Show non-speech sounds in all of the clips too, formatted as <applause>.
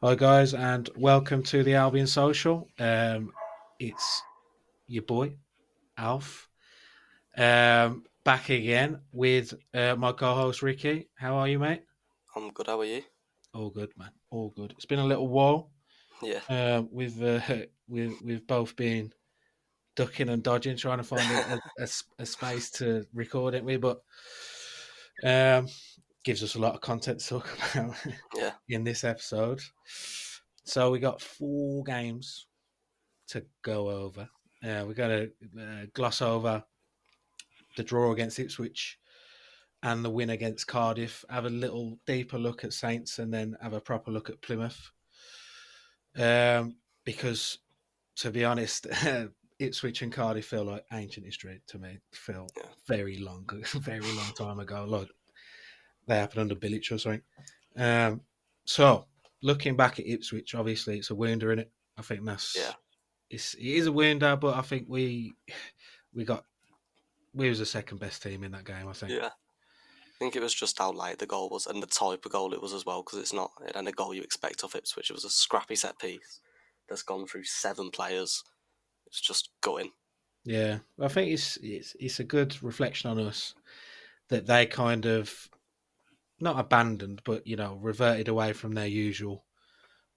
Hi guys, and welcome to the Albion Social. Um, it's your boy Alf, um, back again with uh, my co-host Ricky. How are you, mate? I'm good. How are you? All good, man. All good. It's been a little while. Yeah. Uh, we've uh, we've we've both been ducking and dodging, trying to find a space to record it with, but um, gives us a lot of content to talk <laughs> about Yeah. in this episode. So we got four games to go over. Uh, we got to uh, gloss over the draw against Ipswich and the win against Cardiff. Have a little deeper look at Saints, and then have a proper look at Plymouth. Um, because to be honest, <laughs> Ipswich and Cardiff feel like ancient history to me. Feel Yeah. very long, <laughs> very long time ago. Like they happened under Bilic or something. Um, so looking back at Ipswich, obviously it's a wounder in it. I think that's Yeah. It's it is a wounder, but I think we we got we was the second best team in that game. I think. Yeah. I think it was just how late the goal was and the type of goal it was as well, because it's not it ain't a goal you expect off Ipswich. It was a scrappy set piece that's gone through seven players. It's just going. Yeah, I think it's it's it's a good reflection on us that they kind of not abandoned, but you know, reverted away from their usual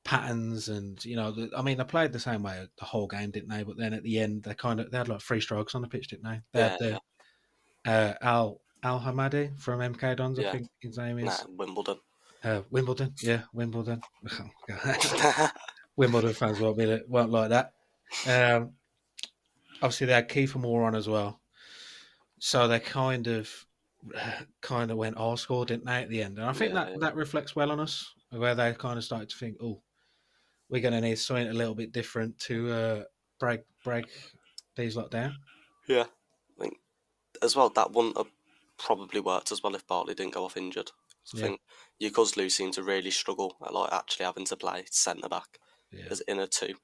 patterns. And you know, the, I mean, they played the same way the whole game, didn't they? But then at the end, they kind of they had like three strokes on the pitch, didn't they? They Yeah, had the uh, Al Al Hamadi from MK Dons, I think his name is. Nah, Wimbledon. Uh, Wimbledon, yeah, Wimbledon. <laughs> <laughs> Wimbledon fans won't be won't like that. Um, obviously, they had Kieffer Moore on as well, so they kind of <sighs> kind of went all score, didn't they, at the end? And I think Yeah, that that reflects well on us, where they kind of started to think, oh, we're going to need something a little bit different to uh, break break these lot down. yeah. I think as well that wouldn't have probably worked as well if Bartley didn't go off injured. So Yeah. I think Yokuslu seemed to really struggle at like actually having to play centre back Yeah. as inner two.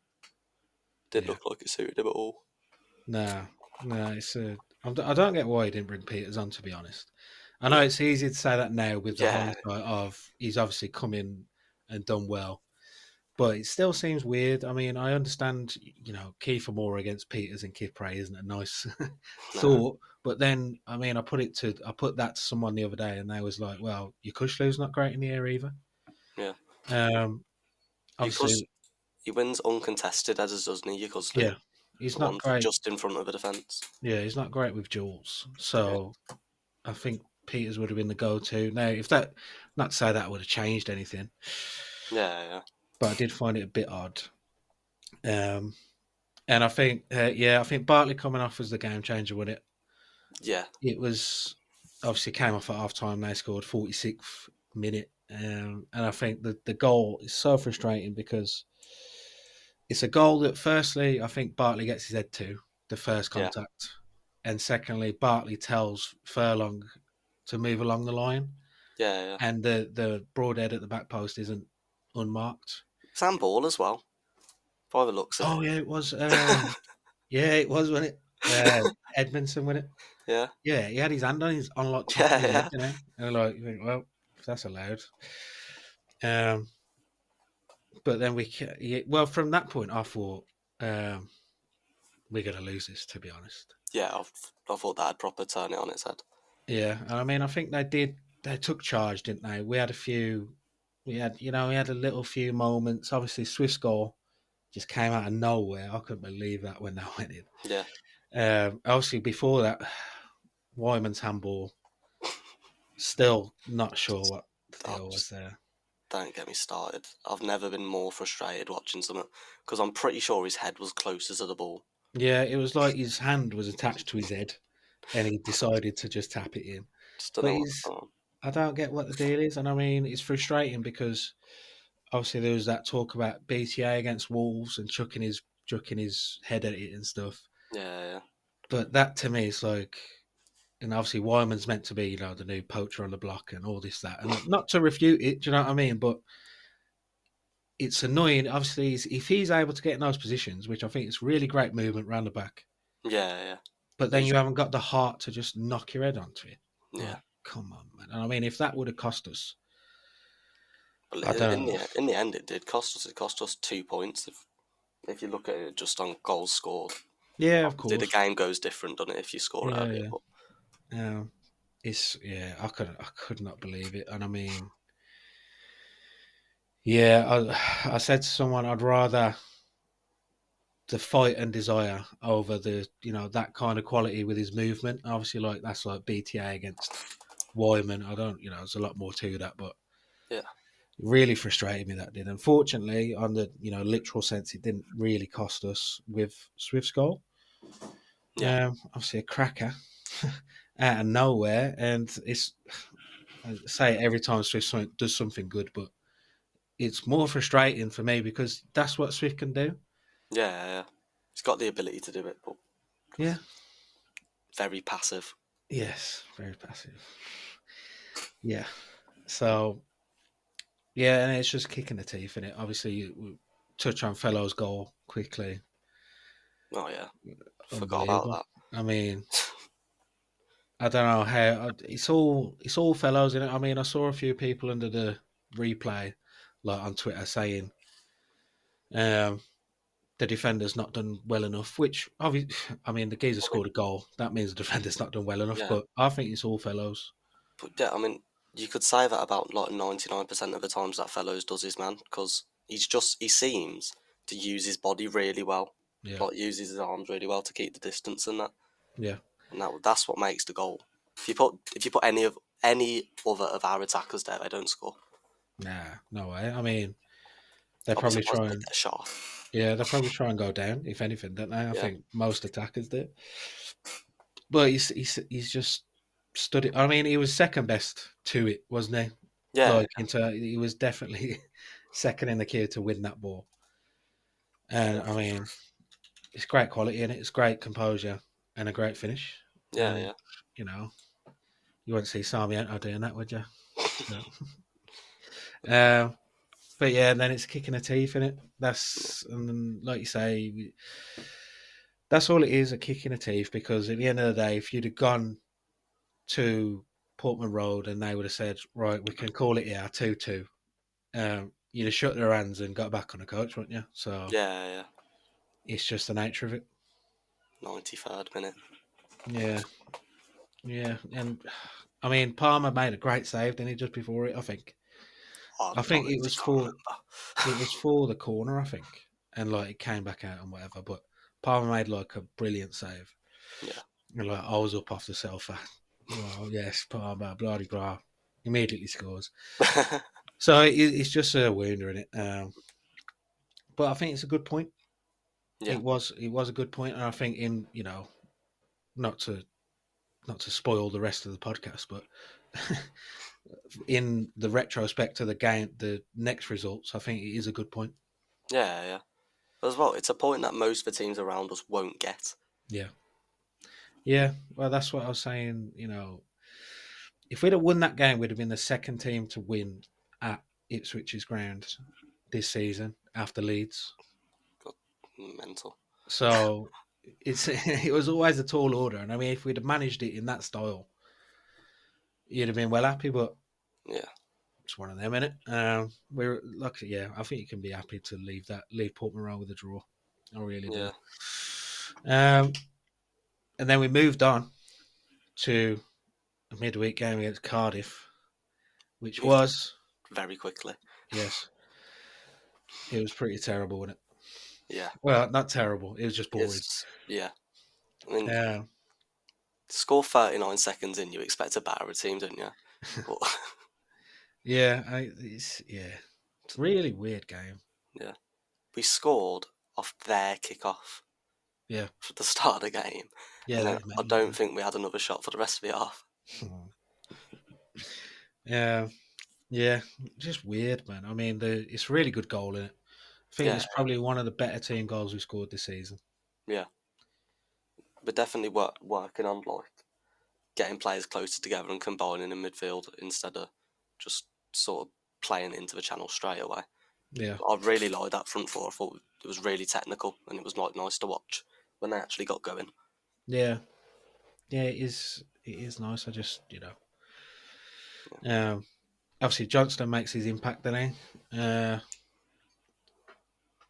Didn't Yeah. look like it suited him at all. No, no, it's I'm- I don't get why he didn't bring Pieters on. To be honest, I know it's easy to say that now with the Yeah. hindsight of he's obviously come in and done well, but it still seems weird. I mean, I understand, you know, Kieffer Moore against Pieters and Kipre isn't a nice <laughs> thought, but then I mean, I put it to I put that to someone the other day, and they was like, "Well, Yokuslu's not great in the air either." Yeah. Um. Obviously, Because he wins uncontested as doesn't he? Because yeah, he's not great. just in front of the defence. Yeah, he's not great with duels. So I think Pieters would have been the go-to. Now, if that, not to say that would have changed anything, Yeah, yeah, but I did find it a bit odd. Um, and I think, uh, yeah, I think Bartley coming off was the game changer with it. yeah, It was obviously came off at half time. They scored 46th minute. Um, and I think the, the goal is so frustrating because it's a goal that, firstly, I think Bartley gets his head to the first Yeah. contact. And secondly, Bartley tells Furlong to move along the line. yeah, yeah. And the, the broad head at the back post isn't unmarked. Sam Ball as well. By the looks of Oh, it. yeah, it was. Um, <laughs> yeah, it was, wasn't it? Uh, <laughs> Edmundson, with it? Yeah, Yeah, he had his hand on his on like Yeah, yeah. head, you know. And like you think, well, that's allowed. Um, but then we, ca- yeah, well, from that point, I thought um, we're gonna lose this. To be honest, yeah. I, I thought that had proper turn it on its head. yeah. And I mean, I think they did. They took charge, didn't they? We had a few. We had, you know, we had a little few moments. Obviously, Swift's goal just came out of nowhere. I couldn't believe that when that <laughs> went in. Yeah, Um, obviously, before that, Weimann's handball. <laughs> Still not sure what the deal was there. Don't get me started. I've never been more frustrated watching something because I'm pretty sure his head was closer to the ball. Yeah, it was like his hand was attached to his head, and he decided to just tap it in. Just don't But he's- what's going on. I don't get what the deal is, and I mean it's frustrating because obviously there was that talk about BTA against Wolves and chucking his chucking his head at it and stuff. Yeah, yeah, But that to me is like, and obviously Weimann's meant to be you know the new poacher on the block and all this that, and not to refute it, do you know what I mean? But it's annoying. Obviously, if he's able to get in those positions, which I think is really great movement round the back, yeah, yeah, but then you haven't got the heart to just knock your head onto it. yeah. Come on, man. And I mean, if that would have cost us, But I in, don't in know. the in the end, it did cost us. It cost us two points. If if you look at it just on goals scored, Yeah, of course. the game goes different, doesn't it? If you score Yeah, earlier, yeah. but Um, it's yeah, I could I could not believe it, and I mean, yeah, I I said to someone I'd rather the fight and desire over the you know that kind of quality with his movement. Obviously, like that's like BTA against Weimann. I don't, you know, there's a lot more to that, but Yeah. it really frustrated me that did. Unfortunately, on the you know literal sense, it didn't really cost us with Swift's goal. Yeah. Um, obviously a cracker <laughs> out of nowhere, and it's I say it every time Swift does something good, but it's more frustrating for me because that's what Swift can do. yeah, yeah, yeah. he's got the ability to do it, but Yeah. very passive. Yes, very passive. Yeah. So, yeah, and it's just kicking the teeth in it. Obviously, you touch on Fellow's goal quickly. Oh yeah, forgot about that. I mean, <laughs> I don't know how it's all it's all Fellows in it. I mean, I saw a few people under the replay, like on Twitter, saying, um, the defender's not done well enough. Which, obviously, I mean, the geezer scored a goal. That means the defender's not done well enough. Yeah. But I think it's all Fellows. But yeah, I mean, you could say that about like ninety nine percent of the times that Fellows does his man because he's just he seems to use his body really well, Yeah. like uses his arms really well to keep the distance and that. Yeah. And that that's what makes the goal. If you put if you put any of any other of our attackers there, they don't score. Nah, no way. I mean, they I'd be probably trying try if they and get a shot. yeah, they probably try and go down if anything, don't they? I Yeah. think most attackers do. But he's he's he's just stood it. I mean, he was second best to it, wasn't he? Yeah, Like into he was definitely <laughs> second in the queue to win that ball. And I mean, it's great quality in it. It's great composure and a great finish. yeah, um, yeah. You know, you won't see Sarmiento doing that, would you? <laughs> Um, but yeah, and then it's kicking a teeth in it. That's and then, like you say, that's all it is a kick in the teeth. Because at the end of the day, if you'd have gone to Portman Road and they would have said, "Right, we can call it here two two," um, you'd have shut their hands and got back on the coach, wouldn't you? So yeah, yeah. it's just the nature of it. Ninety third minute. Yeah, yeah, and <sighs> I mean Palmer made a great save, didn't he? Just before it, I think. Oh, I think it was for- it was for the corner, I think, and like it came back out and whatever. But Palmer made like a brilliant save. Yeah. and like I was up off the sofa. Oh yes, Palmer, bloody blah, immediately scores. <laughs> So it, it's just a wounder in it. Um, but I think it's a good point. Yeah. It was it was a good point, and I think in you know, not to not to spoil the rest of the podcast, but <laughs> in the retrospect of the game, the next results, I think it is a good point. yeah, yeah. As well, it's a point that most of the teams around us won't get. Yeah. Yeah. Well, that's what I was saying. You know, if we'd have won that game, we'd have been the second team to win at Ipswich's ground this season after Leeds. Mental. So it's <laughs> it was always a tall order, and I mean, if we'd have managed it in that style, you'd have been well happy. But Yeah. it's one of them, innit? Um, we're lucky. Yeah, I think you can be happy to leave that leave Portman Road with a draw. I really do. Yeah. Um, and then we moved on to a midweek game against Cardiff, which was Very quickly. yes, it was pretty terrible, wasn't it? Yeah. Well, not terrible. It was just boring. It's, yeah. I mean, Yeah, score 39 seconds in, you expect a batter a team, don't you? <laughs> But, yeah, I, it's yeah, it's a really weird game. Yeah. We scored off their kickoff. Yeah. For the start of the game. Yeah, then I don't think we had another shot for the rest of the half. <laughs> yeah, yeah, just weird, man. I mean, the it's a really good goal in it. I think it's probably one of the better team goals we scored this season. We're definitely work, working on like getting players closer together and combining in midfield instead of just sort of playing into the channel straight away. Yeah, I really liked that front four. I thought it was really technical and it was like nice to watch when they actually got going. Yeah, yeah, it is. It is nice. I just, you know, um, obviously Johnston makes his impact, doesn't? Uh,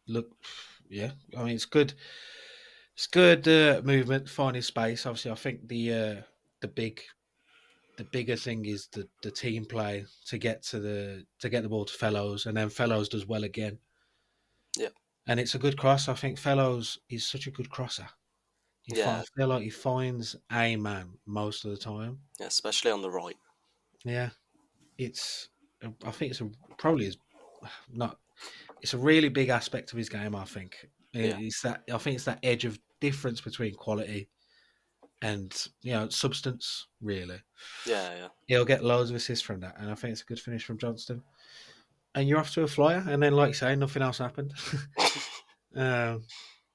look, yeah, I mean it's good. It's good uh, movement, finding space. Obviously, I think the uh, the big the bigger thing is the, the team play to get to the to get the ball to Fellows, and then Fellows does well again. Yeah, and it's a good cross. I think Fellows is such a good crosser. You Yeah. find, I feel like he finds a man most of the time. Yeah, especially on the right. Yeah, it's. I think it's a probably is not. It's a really big aspect of his game. I think Yeah. it's that. I think it's that edge of difference between quality and you know substance. Really, Yeah, yeah. he'll get loads of assists from that, and I think it's a good finish from Johnston. And you're off to a flyer, and then, like you say, nothing else happened. <laughs> <laughs> um,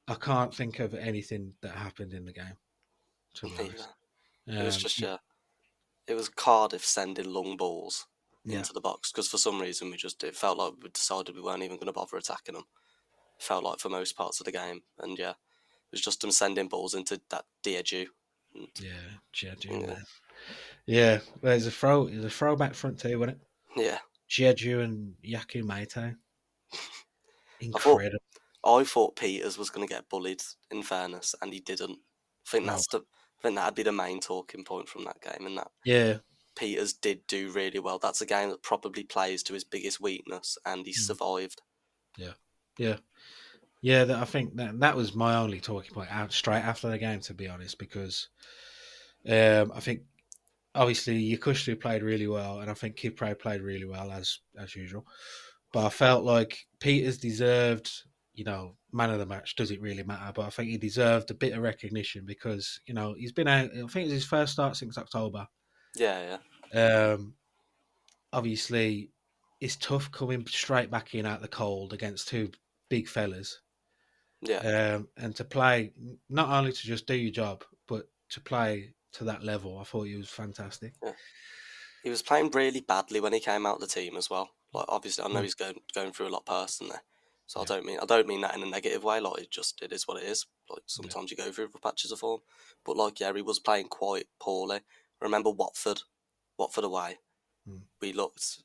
I can't think of anything that happened in the game. To be honest, Either. It was Um, just yeah. It was Cardiff sending long balls Yeah. into the box because for some reason we just it felt like we decided we weren't even going to bother attacking them. Felt like for most parts of the game, and yeah, it was just them sending balls into that Diageo. Mm. Yeah, Diedhiou. Mm. Yeah. man. Yeah, there's a throw. There's a throwback front two, wasn't it? Yeah, Diedhiou and Yakou <laughs> thought- Incredible. I thought Pieters was going to get bullied. In fairness, and he didn't. I think No. that's the. I think that'd be the main talking point from that game, and that Yeah, Pieters did do really well. That's a game that probably plays to his biggest weakness, and he Mm. survived. yeah, yeah. Yeah. That, I think that that was my only talking point out straight after the game, to be honest, because um, I think obviously Yokuslu played really well, and I think Kipre played really well as as usual. But I felt like Pieters deserved, you know, man of the match. Does it really matter? But I think he deserved a bit of recognition because you know he's been out. I think it's his first start since October. Yeah, yeah, Um, obviously, it's tough coming straight back in out the cold against two big fellas, yeah. um, and to play not only to just do your job, but to play to that level. I thought he was fantastic. Yeah. He was playing really badly when he came out of the team as well. Like obviously, I know Mm. he's going going through a lot personally, so Yeah. I don't mean I don't mean that in a negative way. Like it just it is what it is. Like sometimes you go through patches of form, but like yeah, he was playing quite poorly. Remember Watford, Watford away. Mm. We looked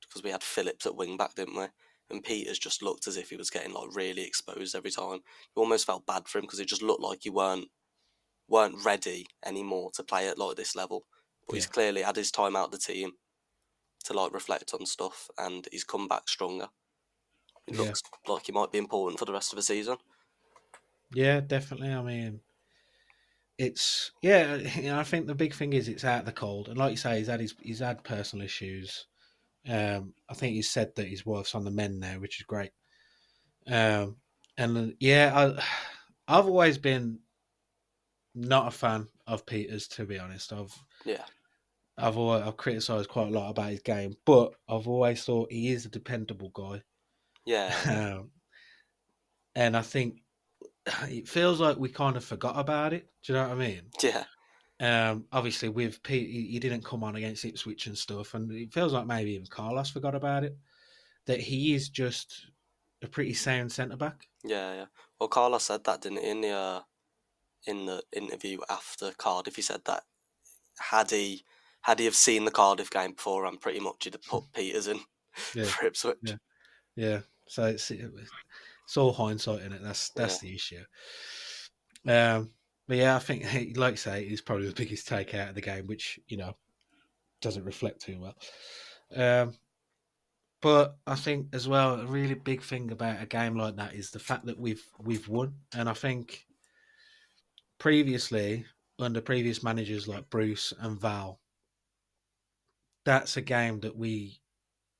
because we had Phillips at wing back, didn't we? And Pieters just looked as if he was getting like really exposed every time. You almost felt bad for him because it just looked like you weren't weren't ready anymore to play at like this level. But he's clearly had his time out of the team to like reflect on stuff, and he's come back stronger. It Yeah. looks like he might be important for the rest of the season. Yeah, definitely. I mean, it's yeah. <laughs> You know, I think the big thing is it's out the cold, and like you say, he's had his he's had personal issues. Um, I think he's said that his wife's on the men now, which is great. Um, and yeah, I, <sighs> I've always been not a fan of Pieters, to be honest. I've Yeah, I've always, I've criticised quite a lot about his game, but I've always thought he is a dependable guy. yeah, <laughs> Um, and I think <sighs> it feels like we kind of forgot about it. Do you know what I mean? yeah, Um, obviously, with Pete, he didn't come on against Ipswich and stuff, and it feels like maybe even Carlos forgot about it. That he is just a pretty sound centre back. yeah, yeah. Well, Carlos said that, didn't he, in the uh, in the interview after Cardiff? He said that had he had he have seen the Cardiff game before, and pretty much he'd have put <laughs> Pieters in Yeah. <laughs> for Ipswich. Yeah. Yeah, so it's it's all hindsight in it. That's that's the issue. Um, but yeah, I think <laughs> like you say, it's probably the biggest take out of the game, which you know doesn't reflect too well. Um, but I think as well, a really big thing about a game like that is the fact that we've we've won, and I think previously under previous managers like Bruce and Val, that's a game that we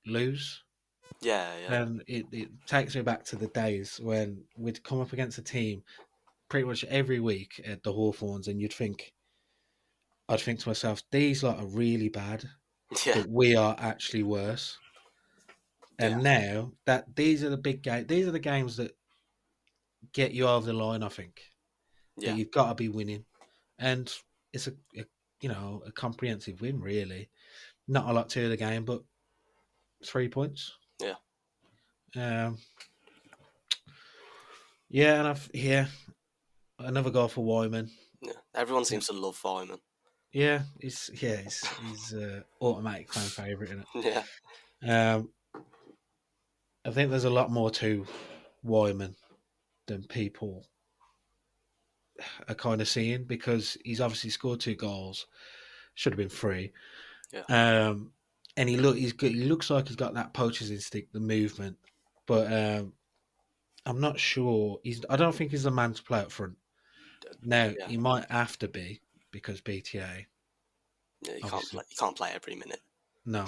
lose. Yeah, yeah, And it, it takes me back to the days when we'd come up against a team pretty much every week at the Hawthorns, and you'd think, I'd think to myself, these lot are really bad, <laughs> yeah, but we are actually worse. And now that these are the big games, these are the games that get you over the line. I think yeah. that you've got to be winning, and it's a, a you know a comprehensive win really. Not a lot to the game, but three points. Yeah. Um. Yeah, and I've yeah, another goal for Weimann. yeah. Everyone seems to love Weimann. Yeah, he's yeah, he's he's uh, automatic fan favorite in <laughs> Yeah, it. Um, I think there's a lot more to Weimann than people are kind of seeing because he's obviously scored two goals, should have been three. Yeah. Um, and he look he's good. He looks like he's got that poacher's instinct, the movement, but um, I'm not sure. He's. I don't think he's the man to play up front. Now Yeah. he might have to be because BTA. yeah you can't play, you can't play every minute. No.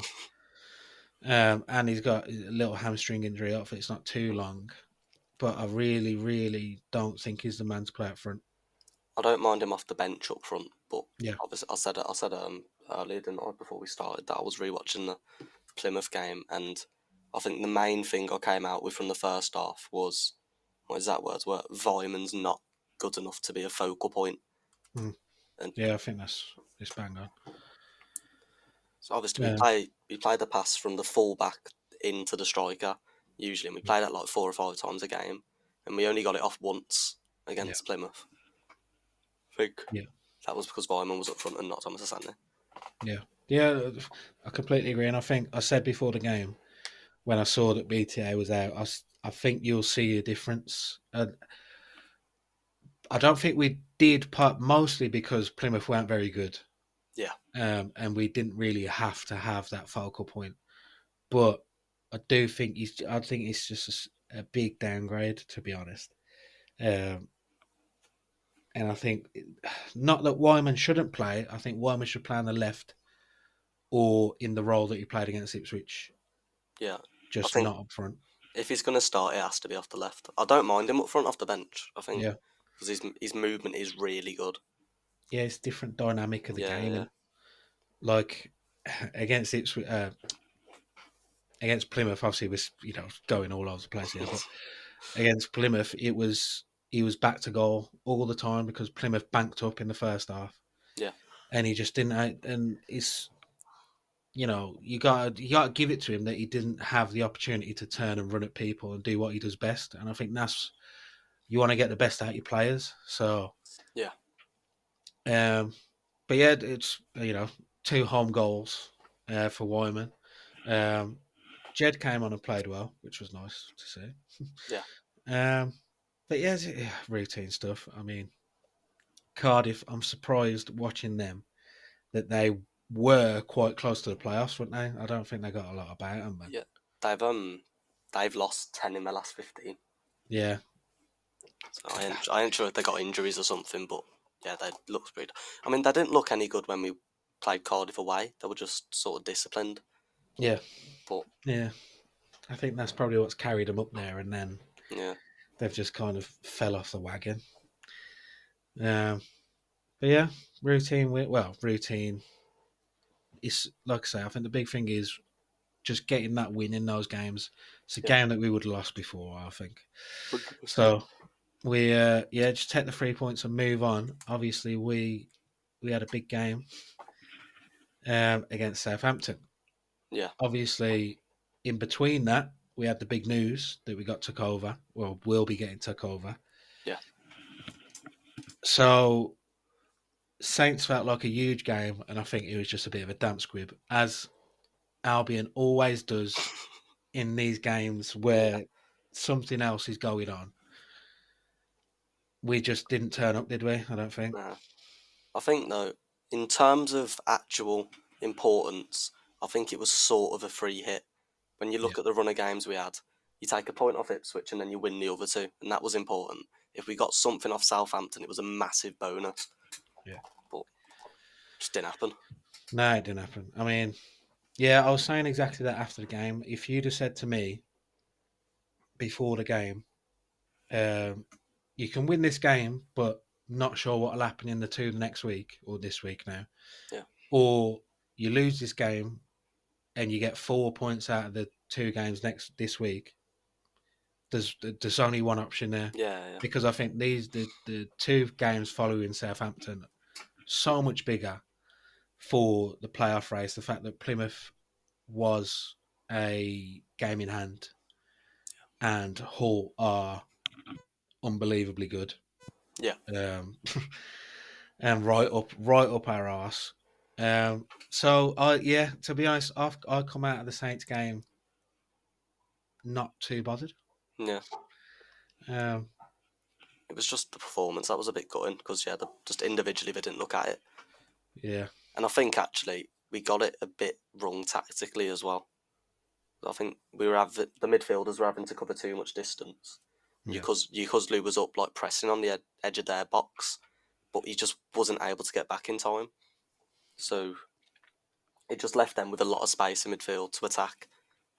Um, and he's got a little hamstring injury. Hopefully, it's not too long. But I really, really don't think he's the man to play up front. I don't mind him off the bench up front, but Yeah. obviously I said I said um earlier I before we started that I was rewatching the Plymouth game and I think the main thing I came out with from the first half was what is that word? were Weimann's not good enough to be a focal point. Hmm. Yeah, I think that's it's bang on. So obviously Yeah. we play we play the pass from the full back into the striker usually, and we play that like four or five times a game, and we only got it off once against Plymouth. I think Yeah. that was because Vyman was up front and not Thomas Asante. Yeah, yeah, I completely agree. And I think I said before the game when I saw that BTA was out, I, I think you'll see a difference. And I don't think we did, part mostly because Plymouth weren't very good. Yeah. Um, and we didn't really have to have that focal point. But I do think he's. I think it's just a big downgrade, to be honest. Um, and I think not that Weimann shouldn't play. I think Weimann should play on the left or in the role that he played against Ipswich, Yeah, just not up front. if he's going to start, it has to be off the left. I don't mind him up front off the bench. I think Yeah. because his his movement is really good. Yeah, it's different dynamic of the Yeah, game. yeah. Like <sighs> against Ipswich, uh, against Plymouth, obviously was you know going all over the place here, but <laughs> against Plymouth, it was he was back to goal all the time because Plymouth banked up in the first half. Yeah. and he just didn't. And it's you know you got you got to give it to him that he didn't have the opportunity to turn and run at people and do what he does best. And I think that's you want to get the best out of your players. So Yeah. um, but yeah, it's you know two home goals uh, for Weimann. Um, Jed came on and played well, which was nice to see. Yeah. <laughs> Um, but yeah, yeah, routine stuff. I mean, Cardiff. I'm surprised watching them that they were quite close to the playoffs, weren't they? I don't think they got a lot about them. Man. Yeah. They've um they've lost ten in the last fifteen. yeah, So I ain't, I ain't sure if they got injuries or something, but yeah, they looked pretty. I mean, they didn't look any good when we played Cardiff away. They were just sort of disciplined. yeah, But yeah. I think that's probably what's carried them up there, and then yeah, they've just kind of fell off the wagon. Um, but yeah, routine. Well, routine. It's like I say. I think the big thing is just getting that win in those games. It's a Yeah. game that we would have lost before. I think. So we uh yeah, just take the three points and move on. Obviously we we had a big game um against Southampton. Yeah. Obviously in between that we had the big news that we got took over. Well, we'll be getting took over. Yeah. So Saints felt like a huge game and I think it was just a bit of a damp squib as Albion always does in these games where something else is going on. We just didn't turn up, did we? I don't think. Nah. I think though, in terms of actual importance, I think it was sort of a free hit. When you look at the run of games we had, you take a point off Ipswich and then you win the other two, and that was important. If we got something off Southampton, it was a massive bonus. Yeah. but just didn't happen. No, it didn't happen. I mean, yeah, I was saying exactly that after the game. If you'd have said to me before the game, um, you can win this game, but not sure what will happen in the two the next week or this week now. Yeah. Or you lose this game and you get four points out of the two games next this week. There's there's only one option there Yeah, yeah, because I think these the, the two games following Southampton so much bigger for the playoff race. The fact that Plymouth was a game in hand and Hull are unbelievably good. Yeah. Um, <laughs> and right up right up our ass. Um, so I yeah, to be honest, I've I come out of the Saints game not too bothered. Yeah, Um, it was just the performance that was a bit gutting because yeah, the, just individually they didn't look at it, yeah, and I think actually we got it a bit wrong tactically as well. I think we were having the midfielders were having to cover too much distance. Yeah. Because Yokuslu was up like pressing on the ed- edge of their box, but he just wasn't able to get back in time. So it just left them with a lot of space in midfield to attack.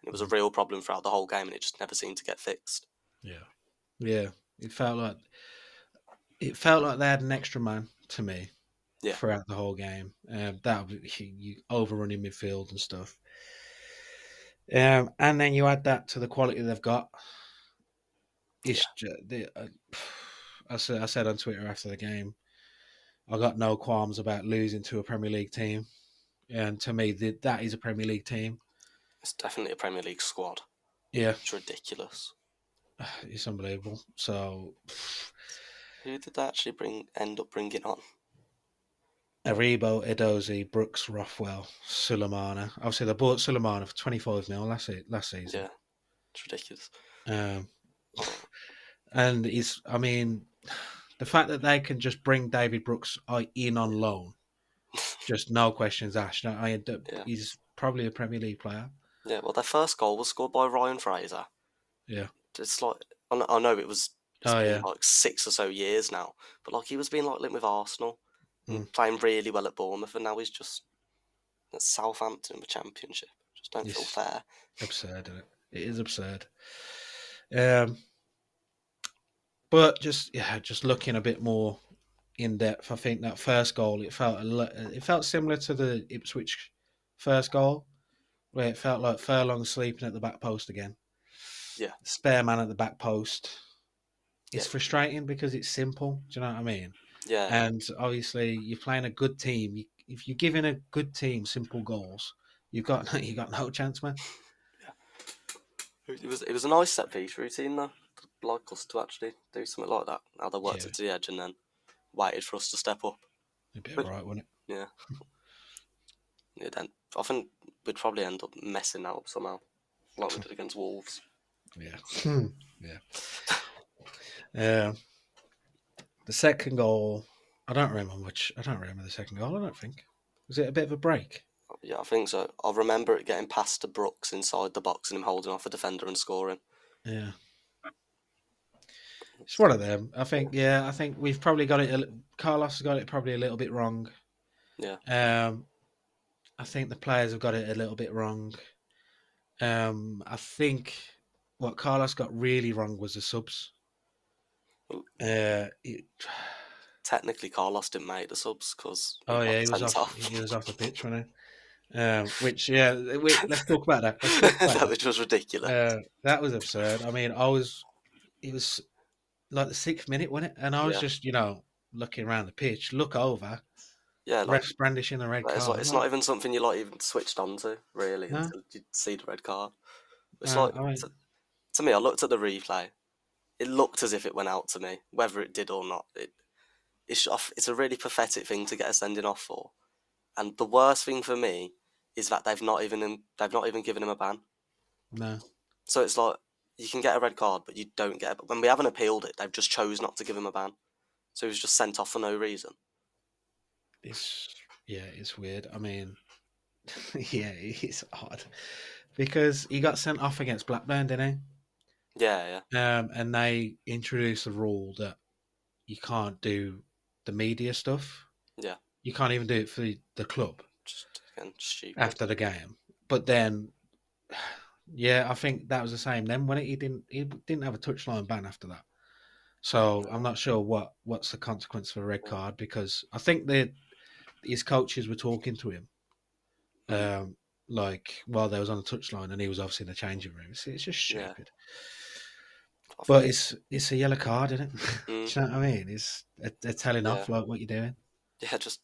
And it was a real problem throughout the whole game, and it just never seemed to get fixed. yeah, yeah. It felt like it felt like they had an extra man to me. Yeah. Throughout the whole game, um, that you, you overrunning midfield and stuff. Um, and then you add that to the quality they've got. It's ju- the, uh, I said I said on Twitter after the game, I got no qualms about losing to a Premier League team, and to me, that is a Premier League team. It's definitely a Premier League squad. Yeah, It's ridiculous. <sighs> it's unbelievable. So, <sighs> Who did they actually bring end up bringing on? Aribo, Edozie, Brooks, Rothwell, Sulemana. Obviously, they bought Sulemana for twenty five mil last last season. Yeah, it's ridiculous. Um, and it's, I mean, the fact that they can just bring David Brooks in on loan, <laughs> just no questions asked. No, I, Yeah. he's probably a Premier League player. Yeah, well, their first goal was scored by Ryan Fraser. Yeah. It's like I know it was it's Oh, been yeah. like six or so years now, but like he was being like linked with Arsenal, Mm. playing really well at Bournemouth, and now he's just at Southampton in the Championship. Just don't feel fair. Absurd, isn't it? It is absurd. Um, but just yeah, just looking a bit more in depth, I think that first goal it felt a it felt similar to the Ipswich first goal, where it felt like Furlong sleeping at the back post again. Yeah. spare man at the back post. It's Yeah. frustrating because it's simple. Do you know what I mean? Yeah, And obviously, you're playing a good team. You, if you're giving a good team simple goals, you've got <laughs> you got no chance, man. Yeah. It was it was a nice set piece routine though. I'd like us to actually do something like that. How they worked Yeah. it to the edge and then waited for us to step up. It'd be But- alright, wouldn't it? Yeah. <laughs> yeah, then I think we'd probably end up messing that up somehow, like we did against Wolves. Yeah. Hmm. yeah. Um, the second goal, I don't remember much. I don't remember the second goal. I don't think. Was it a bit of a break? Yeah, I think so. I remember it getting past to Brooks inside the box and him holding off a defender and scoring. Yeah. It's one of them. I think. Yeah, I think we've probably got it. a Carlos has got it probably a little bit wrong. Yeah. Um, I think the players have got it a little bit wrong. Um, I think what Carlos got really wrong was the subs. Uh, it, Technically, Carlos didn't make the subs because Oh yeah, he was off. He was off the pitch, wasn't he? Um, which yeah, we, <laughs> let's talk about that. Talk <laughs> about that. Which was ridiculous. Uh, that was absurd. I mean, I was, it was like the sixth minute, wasn't it? And I was Yeah. just, you know, looking around the pitch, look over, yeah, like, refs brandishing the red like, it's, like, it's not even something you like even switched on to really No. until you see the red card. It's like I mean- to, to me, I looked at the replay. It looked as if it went out to me, whether it did or not. It it's off- it's a really pathetic thing to get a sending off for, and the worst thing for me is that they've not even um, they've not even given him a ban. no, So it's like you can get a red card, but you don't get. A, when we haven't appealed it, they've just chose not to give him a ban. So he was just sent off for no reason. It's yeah, it's weird. I mean, <laughs> yeah, it's odd because he got sent off against Blackburn, didn't he? Yeah, yeah. Um, and they introduced a rule that you can't do the media stuff. Yeah. you can't even do it for the, the club. just again stupid. after the game. But then, <sighs> yeah, I think that was the same. Then when it, he didn't, he didn't have a touchline ban after that. So I'm not sure what what's the consequence for a red card because I think that his coaches were talking to him, um, like while they was on the touchline, and he was obviously in the changing room. It's, it's just stupid. I But it's it's a yellow card, isn't it? <laughs> Mm. Do you know what I mean? It's they're, telling off like what you're doing. yeah, just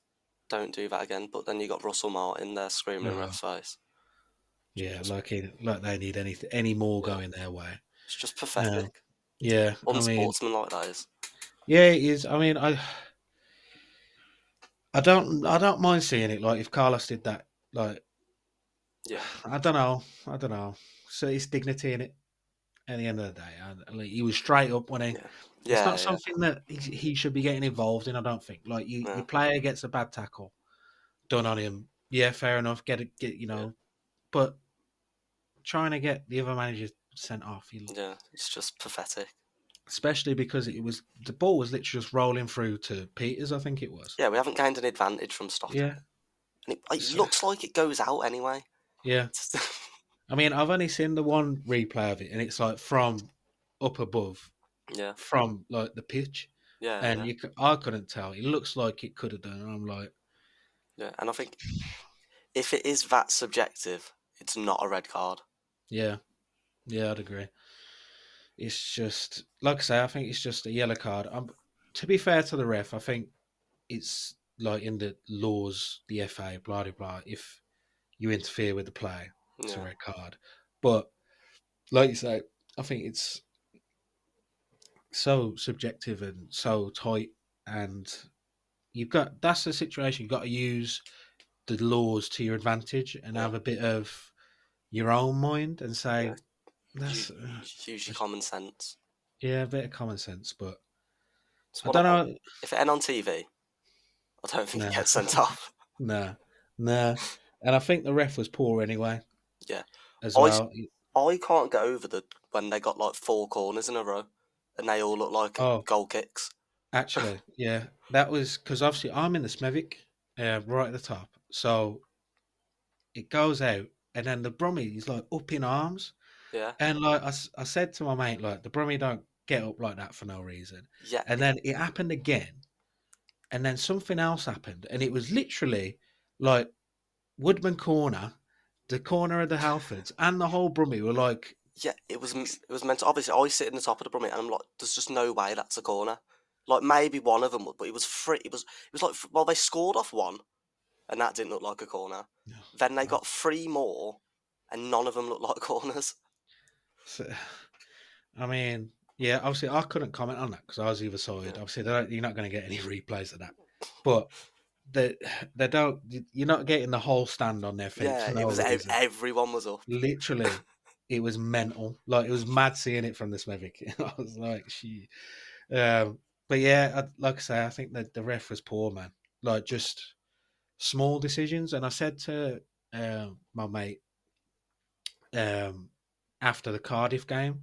don't do that again. But then you got Russell Martin there screaming in No. ref's face. Yeah, like he, like they need any any more going their way. It's just pathetic. Yeah, I mean, Unsportsmanlike that is. Yeah, it is. I mean, I I don't. I don't mind seeing it. Like if Carlos did that, like Yeah. I don't know. I don't know. So it's dignity in it. At the end of the day, I, like, he was straight up when he. Yeah. It's not yeah. something that he, he should be getting involved in. I don't think. Like you, No. your player gets a bad tackle done on him. Yeah, fair enough. Get it. Get you know, Yeah. but trying to get the other managers sent off, you, Yeah, it's just pathetic. Especially because it was the ball was literally just rolling through to Pieters. I think it was. Yeah, we haven't gained an advantage from stopping Yeah. And it, it So- looks like it goes out anyway. Yeah. <laughs> I mean, I've only seen the one replay of it, and it's like from up above, yeah, from like the pitch, yeah, and yeah, you, I couldn't tell. It looks like it could have done. And I'm like, yeah. And I think if it is that subjective, it's not a red card. yeah, yeah, I'd agree. It's just like I say, I think it's just a yellow card. Um, to be fair to the ref, I think it's like in the laws, the FA, blah blah blah. If you interfere with the play, it's a red card. But like you say, I think it's so subjective and so tight, and you've got that's the situation. You've got to use the laws to your advantage and Yeah. have a bit of your own mind and say Yeah. That's U- uh, common sense. yeah, a bit of common sense. But I don't know. If it end on TV, I don't think No. it gets sent <laughs> off. Nah, nah, and I think the ref was poor anyway. Yeah. as I- well. I can't get over the when they got like four corners in a row, and they all look like Oh. goal kicks. Actually, yeah, that was because obviously I'm in the Smethwick, uh, right at the top. So it goes out, and then the Brummie is like up in arms, Yeah, and like I, I said to my mate, like the Brummie don't get up like that for no reason. yeah, And then it happened again, and then something else happened, and it was literally like Woodman corner, the corner of the Halfords, and the whole Brummie were like, yeah. It was it was meant to. Obviously, I sit in the top of the brummie, and I'm like, there's just no way that's a corner. Like maybe one of them would, but it was free. It was it was like well, they scored off one, and that didn't look like a corner. No, Then they no. got three more, and none of them looked like <laughs> corners. So, I mean, yeah, obviously I couldn't comment on that because I was either side. Obviously, you're not going to get any <laughs> replays of that, but they they don't. You're not getting the whole stand on their feet. Yeah, no it was ev- everyone was up. literally. <laughs> It was mental. Like it was mad seeing it from the Smethwick. <laughs> I was like, she. Um, but yeah, I, like I say, I think that the ref was poor, man. Like just small decisions. And I said to um, my mate um, after the Cardiff game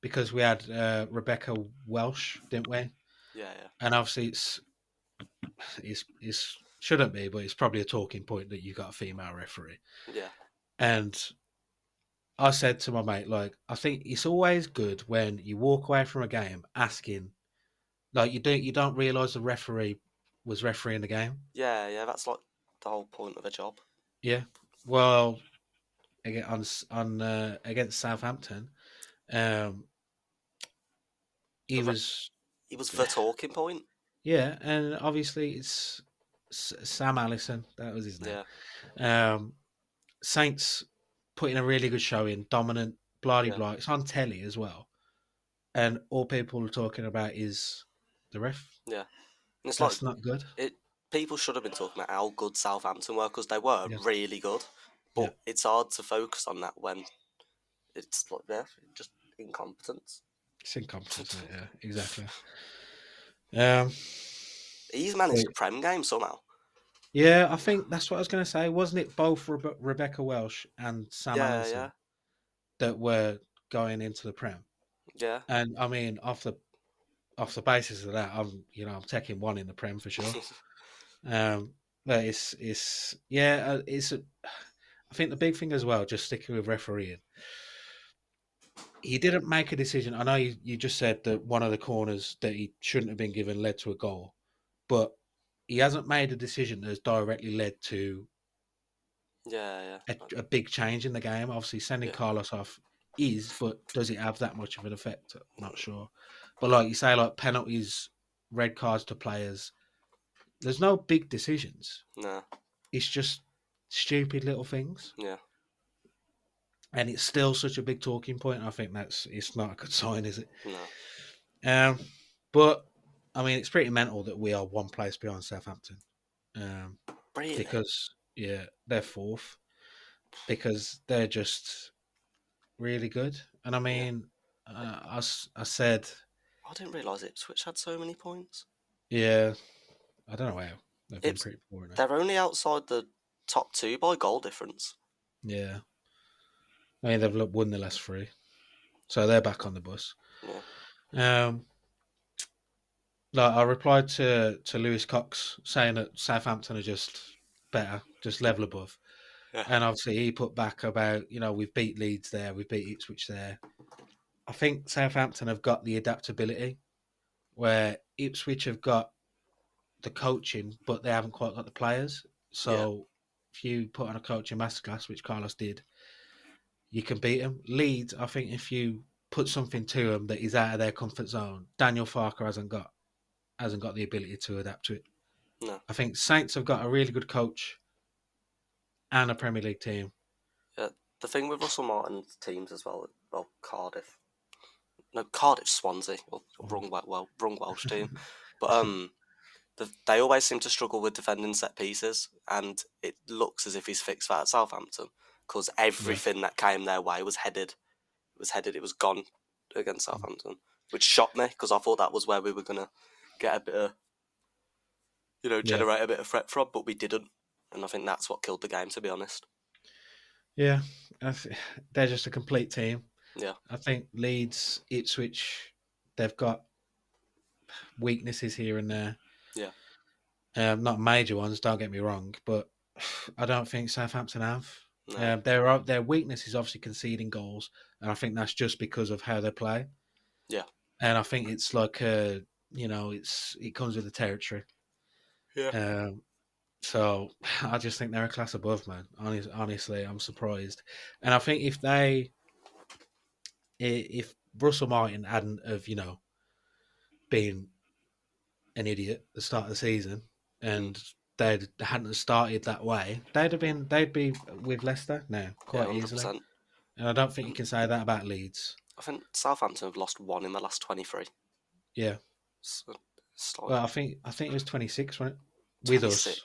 because we had uh, Rebecca Welch, didn't we? Yeah, yeah, And obviously, it's it's it's shouldn't be, but it's probably a talking point that you got a female referee. yeah, And I said to my mate, like, I think it's always good when you walk away from a game asking, like, you don't you don't realise the referee was refereeing the game. yeah, yeah. That's like the whole point of a job. Yeah. Well, on on uh, against Southampton, um, he was It was the talking point. yeah, and obviously it's Sam Allison. That was his name. Yeah, Um, Saints putting a really good show in, dominant, bloody Yeah. blah. It's on telly as well, and all people are talking about is the ref. and it's That's like not good. It people should have been talking about how good Southampton were because they were Yeah. really good. But Yeah. it's hard to focus on that when it's like yeah, just incompetence. It's it? yeah, <laughs> exactly. Um, He's managed Wait. the Prem game somehow. yeah, I think that's what I was going to say. Wasn't it both Rebe- Rebecca Welch and Sam yeah, Allison yeah, that were going into the Prem? yeah. And I mean, off the off the basis of that, I'm you know I'm taking one in the Prem for sure. <laughs> Um, but it's it's yeah, uh, it's. A, I think the big thing as well, just sticking with refereeing. He didn't make a decision. I know you, you just said that one of the corners that he shouldn't have been given led to a goal, but he hasn't made a decision that has directly led to yeah, yeah. a, a big change in the game. Obviously, sending Yeah. Carlos off is, but does it have that much of an effect? I'm not sure. But like you say, like penalties, red cards to players. There's no big decisions. No, It's just stupid little things, yeah, and it's still such a big talking point. I think that's it's not a good <laughs> sign, is it? no. Um, but I mean, it's pretty mental that we are one place behind Southampton. Um, because yeah, they're fourth because they're just really good. And I mean, uh, I, I said, I didn't realise Ipswich had so many points. yeah, I don't know how they've been pretty poor. They're only outside the top two by goal difference. Yeah, I mean they've won the last three, so they're back on the bus. Yeah. Um, like I replied to to Lewis Cox saying that Southampton are just better, just level above. Yeah. And obviously, he put back about you know we've beat Leeds there, we've beat Ipswich there. I think Southampton have got the adaptability, where Ipswich have got the coaching, but they haven't quite got the players. So if you put on a coaching masterclass, which Carlos did, you can beat them. Leeds, I think, if you put something to them that is out of their comfort zone, Daniel Farke hasn't got hasn't got the ability to adapt to it. No. I think Saints have got a really good coach and a Premier League team. Yeah, The thing with Russell Martin's teams as well, well, Cardiff. No, Cardiff, Swansea. Well, wrong, well, wrong Welsh team. <laughs> But um, the, they always seem to struggle with defending set pieces, and it looks as if he's fixed that at Southampton because everything that came their way was headed. It was headed. It was gone against mm. Southampton, which shocked me because I thought that was where we were gonna get a bit of, you know, Yeah. generate a bit of threat from, but we didn't, and I think that's what killed the game. To be honest. Yeah, I th- they're just a complete team. Yeah. I think Leeds, Ipswich, they've got weaknesses here and there. Yeah. Um, not major ones, don't get me wrong, but <sighs> I don't think Southampton have. No. Um, their their weakness is obviously conceding goals, and I think that's just because of how they play. Yeah. and I think it's like uh you know, it's it comes with the territory. Yeah. Um, so <sighs> I just think they're a class above, man. Honest, honestly, I'm surprised, and I think if they, if Russell Martin hadn't have you know, been an idiot at the start of the season, and they hadn't started that way, they'd have been they'd be with Leicester now quite yeah, easily. And I don't think you can say that about Leeds. I think Southampton have lost one in the last 23. Yeah. So like Well, I think I think it was 26, wasn't it? With us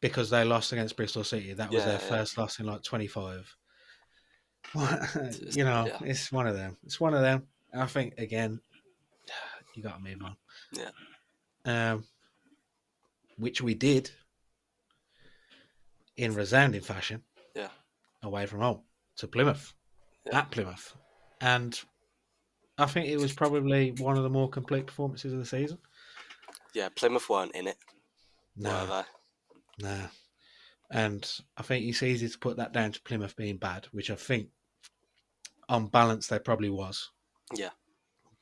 because they lost against Bristol City. That was Yeah, their yeah. first loss in like 25. <laughs> You know, it's one of them. It's one of them. I think again, <sighs> you got to move on. Yeah. Um, which we did in resounding fashion. Yeah. Away from home to Plymouth, Yeah. at Plymouth, and I think it was probably one of the more complete performances of the season. Yeah, Plymouth weren't in it, No? Nah. And I think it's easy to put that down to Plymouth being bad, which I think on balance they probably was. Yeah.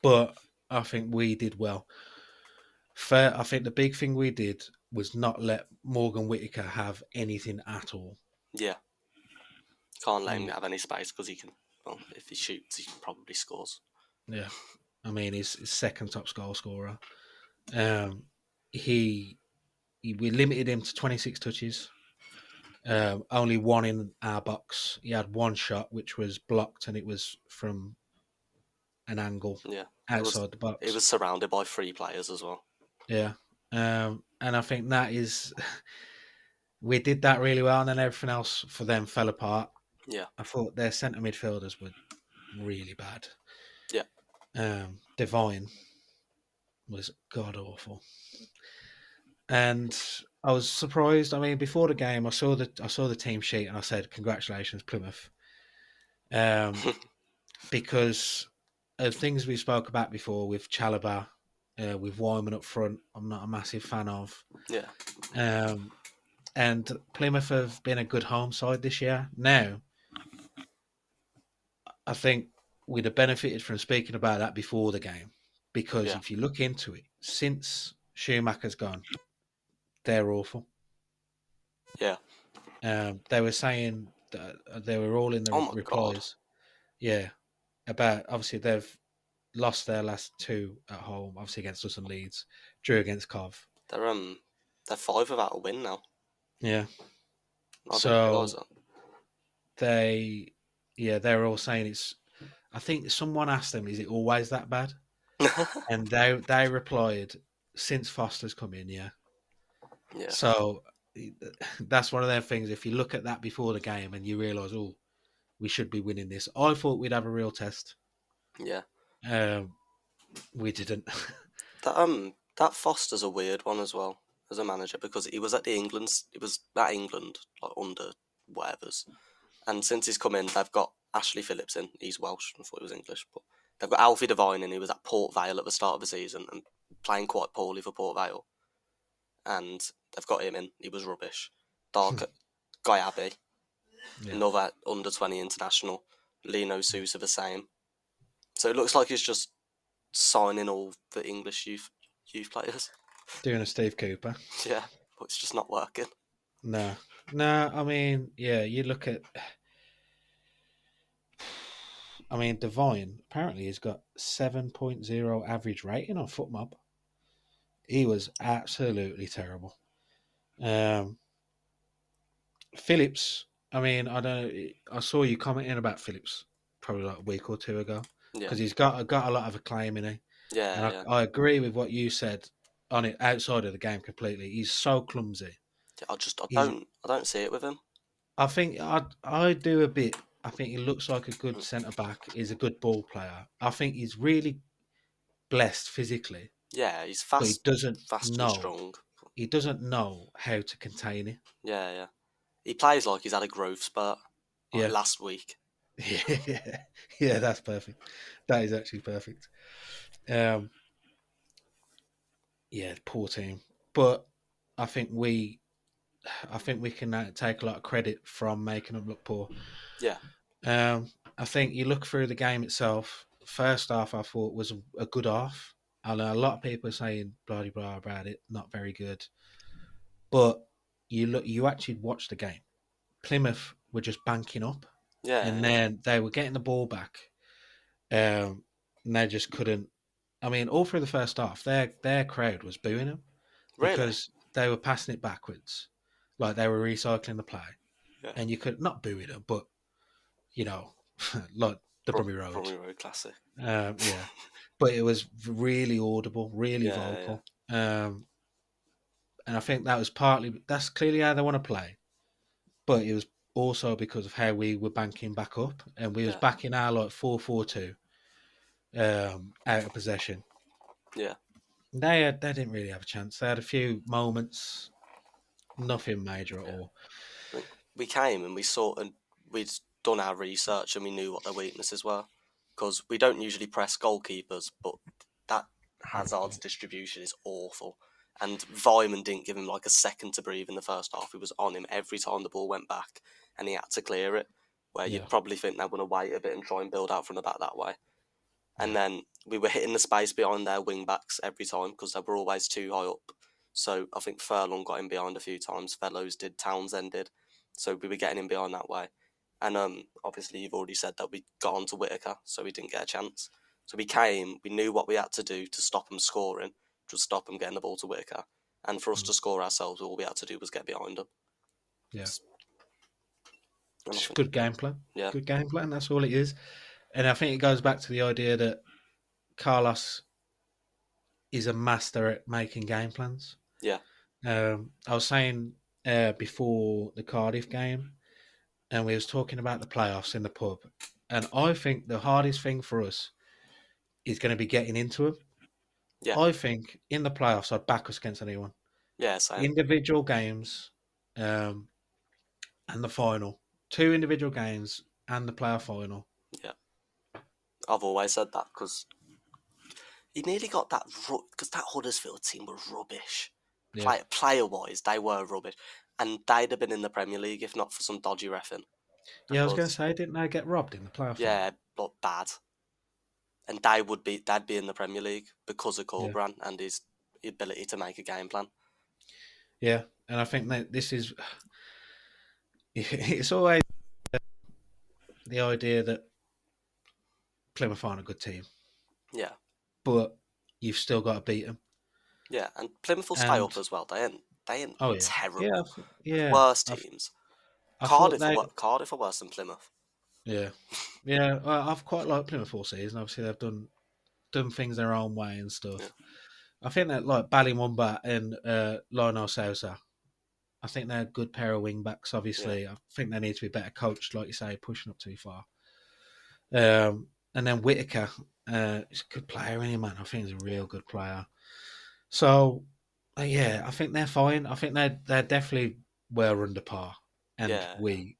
But I think we did well. Fair I think the big thing we did was not let Morgan Whitaker have anything at all. Yeah. Can't let him Mm. have any space because he can, well, if he shoots, he probably scores. Yeah. I mean he's, he's second top goal scorer. Um he, he we limited him to twenty six touches. Um, only one in our box. He had one shot which was blocked, and it was from an angle Yeah. It was- outside the box. He was surrounded by three players as well. Yeah, um, and I think that is <laughs> we did that really well, and then everything else for them fell apart. Yeah. I thought their centre midfielders were really bad. Yeah. um, Devine was god awful, and I was surprised. I mean, before the game, I saw the I saw the team sheet, and I said, "Congratulations, Plymouth," um, <laughs> because of things we spoke about before with Chalobah, uh, with Weimann up front. I'm not a massive fan of. Yeah. Um, and Plymouth have been a good home side this year. Now, I think we'd have benefited from speaking about that before the game because Yeah. if you look into it, since Schumacher's gone, they're awful. Yeah. Um, they were saying that they were all in the Oh my God. replies. Yeah, about obviously they've lost their last two at home, obviously against us and Leeds, drew against Cov. They're um they're five without a win now. Yeah, didn't So- they yeah they're all saying it's i think someone asked them is it always that bad <laughs> and they they replied since foster's come in yeah Yeah. So that's one of their things. If you look at that before the game and you realise, oh, we should be winning this. I thought we'd have a real test. Yeah. Um, we didn't. <laughs> That um that Foster's a weird one as well as a manager because he was at the England's he was at England like under whatever's, and since he's come in they've got Ashley Phillips in. He's Welsh. I thought he was English, but they've got Alfie Devine in. He was at Port Vale at the start of the season and playing quite poorly for Port Vale, and they've got him in. He was rubbish. Dark Guy Abbey, Yeah. another under twenty international. Lino Sousa the same. So it looks like he's just signing all the English youth youth players. <laughs> Doing a Steve Cooper. Yeah, but it's just not working. No, no. I mean, yeah. You look at. <sighs> I mean, Devine apparently has got seven point zero average rating on FotMob. He was absolutely terrible. Um, Phillips. I mean, I don't. know, I saw you commenting about Phillips probably like a week or two ago Yeah, because he's got uh, got a lot of acclaim in him. yeah, And yeah. I, I agree with what you said on it outside of the game completely. He's so clumsy. Yeah, I just I don't I don't see it with him. I think I I do a bit. I think he looks like a good mm. centre back. He's a good ball player. I think he's really blessed physically, Yeah, he's but he fast, doesn't fast know. and strong. He doesn't know how to contain it. Yeah, yeah. He plays like he's had a growth spurt like Yeah. last week. Yeah, <laughs> yeah, that's perfect. That is actually perfect. Um, yeah, poor team, but I think we, I think we can uh, take a lot of credit from making them look poor. Yeah. Um, I think you look through the game itself. First half, I thought was a, good half. I know a lot of people are saying blah blah blah about it, not very good. But you look, you actually watch the game. Plymouth were just banking up Yeah, and then they were getting the ball back, um, and they just couldn't. I mean, all through the first half, their their crowd was booing them really. because they were passing it backwards, like they were recycling the play, Yeah. and you could not boo them, but you know, <laughs> like the Brum- Brummie Road, Brummie Road classic. um, <laughs> yeah. But it was really audible, really Yeah, vocal, um, and I think that was partly that's clearly how they want to play, but it was also because of how we were banking back up, and we was Yeah. backing our like four four two, um, out of possession. Yeah. They had, they didn't really have a chance. They had a few moments, nothing major at Yeah. all. We came and we saw and we'd done our research and we knew what their weaknesses were because we don't usually press goalkeepers, but that Hazard's distribution is awful. And Weimann didn't give him like a second to breathe in the first half. He was on him every time the ball went back, and he had to clear it. Where Yeah. you'd probably think they're going to wait a bit and try and build out from the back that way. And then we were hitting the space behind their wing backs every time because they were always too high up. So I think Furlong got him behind a few times. Fellows did. Townsend did. So we were getting him behind that way. And um, obviously you've already said that we got on to Whitaker, so we didn't get a chance. So we came. We knew what we had to do to stop them scoring, just stop them getting the ball to Whitaker. And for us Mm. to score ourselves, all we had to do was get behind them. Yeah. And I It's good game plan. Yeah. Good game plan. That's all it is. And I think it goes back to the idea that Carlos is a master at making game plans. Yeah. Um, I was saying uh, before the Cardiff game, and we was talking about the playoffs in the pub, and I think the hardest thing for us is going to be getting into them. Yeah. I think in the playoffs, I'd back us against anyone Yeah, same. individual games um, and the final. Two individual games and the playoff final. Yeah. I've always said that because he nearly got that because that Huddersfield team was rubbish. Yeah. Play, player wise, they were rubbish, and they'd have been in the Premier League if not for some dodgy refing. Yeah, I was going to say, didn't they get robbed in the playoff? Yeah, but bad. And they would be they'd be in the Premier League because of Corberan and his ability to make a game plan. Yeah, and I think that this is. <sighs> It's always the idea that Plymouth aren't a good team, Yeah, but you've still got to beat them. yeah, and Plymouth will stay up as well. They ain't they ain't Oh yeah, terrible. yeah, yeah. Worst teams. I Cardiff, they- Cardiff are worse than Plymouth. Yeah, yeah. Well, I've quite liked Plymouth all season. Obviously, they've done done things their own way and stuff. Yeah. I think that like Bali Mumba and uh, Lionel Sousa I think they're a good pair of wing backs. Obviously, I think they need to be better coached, like you say, pushing up too far. Um, and then Whitaker, uh, he's a good player, any man. I think he's a real good player. So, uh, yeah, I think they're fine. I think they're they're definitely well under par, and Yeah. we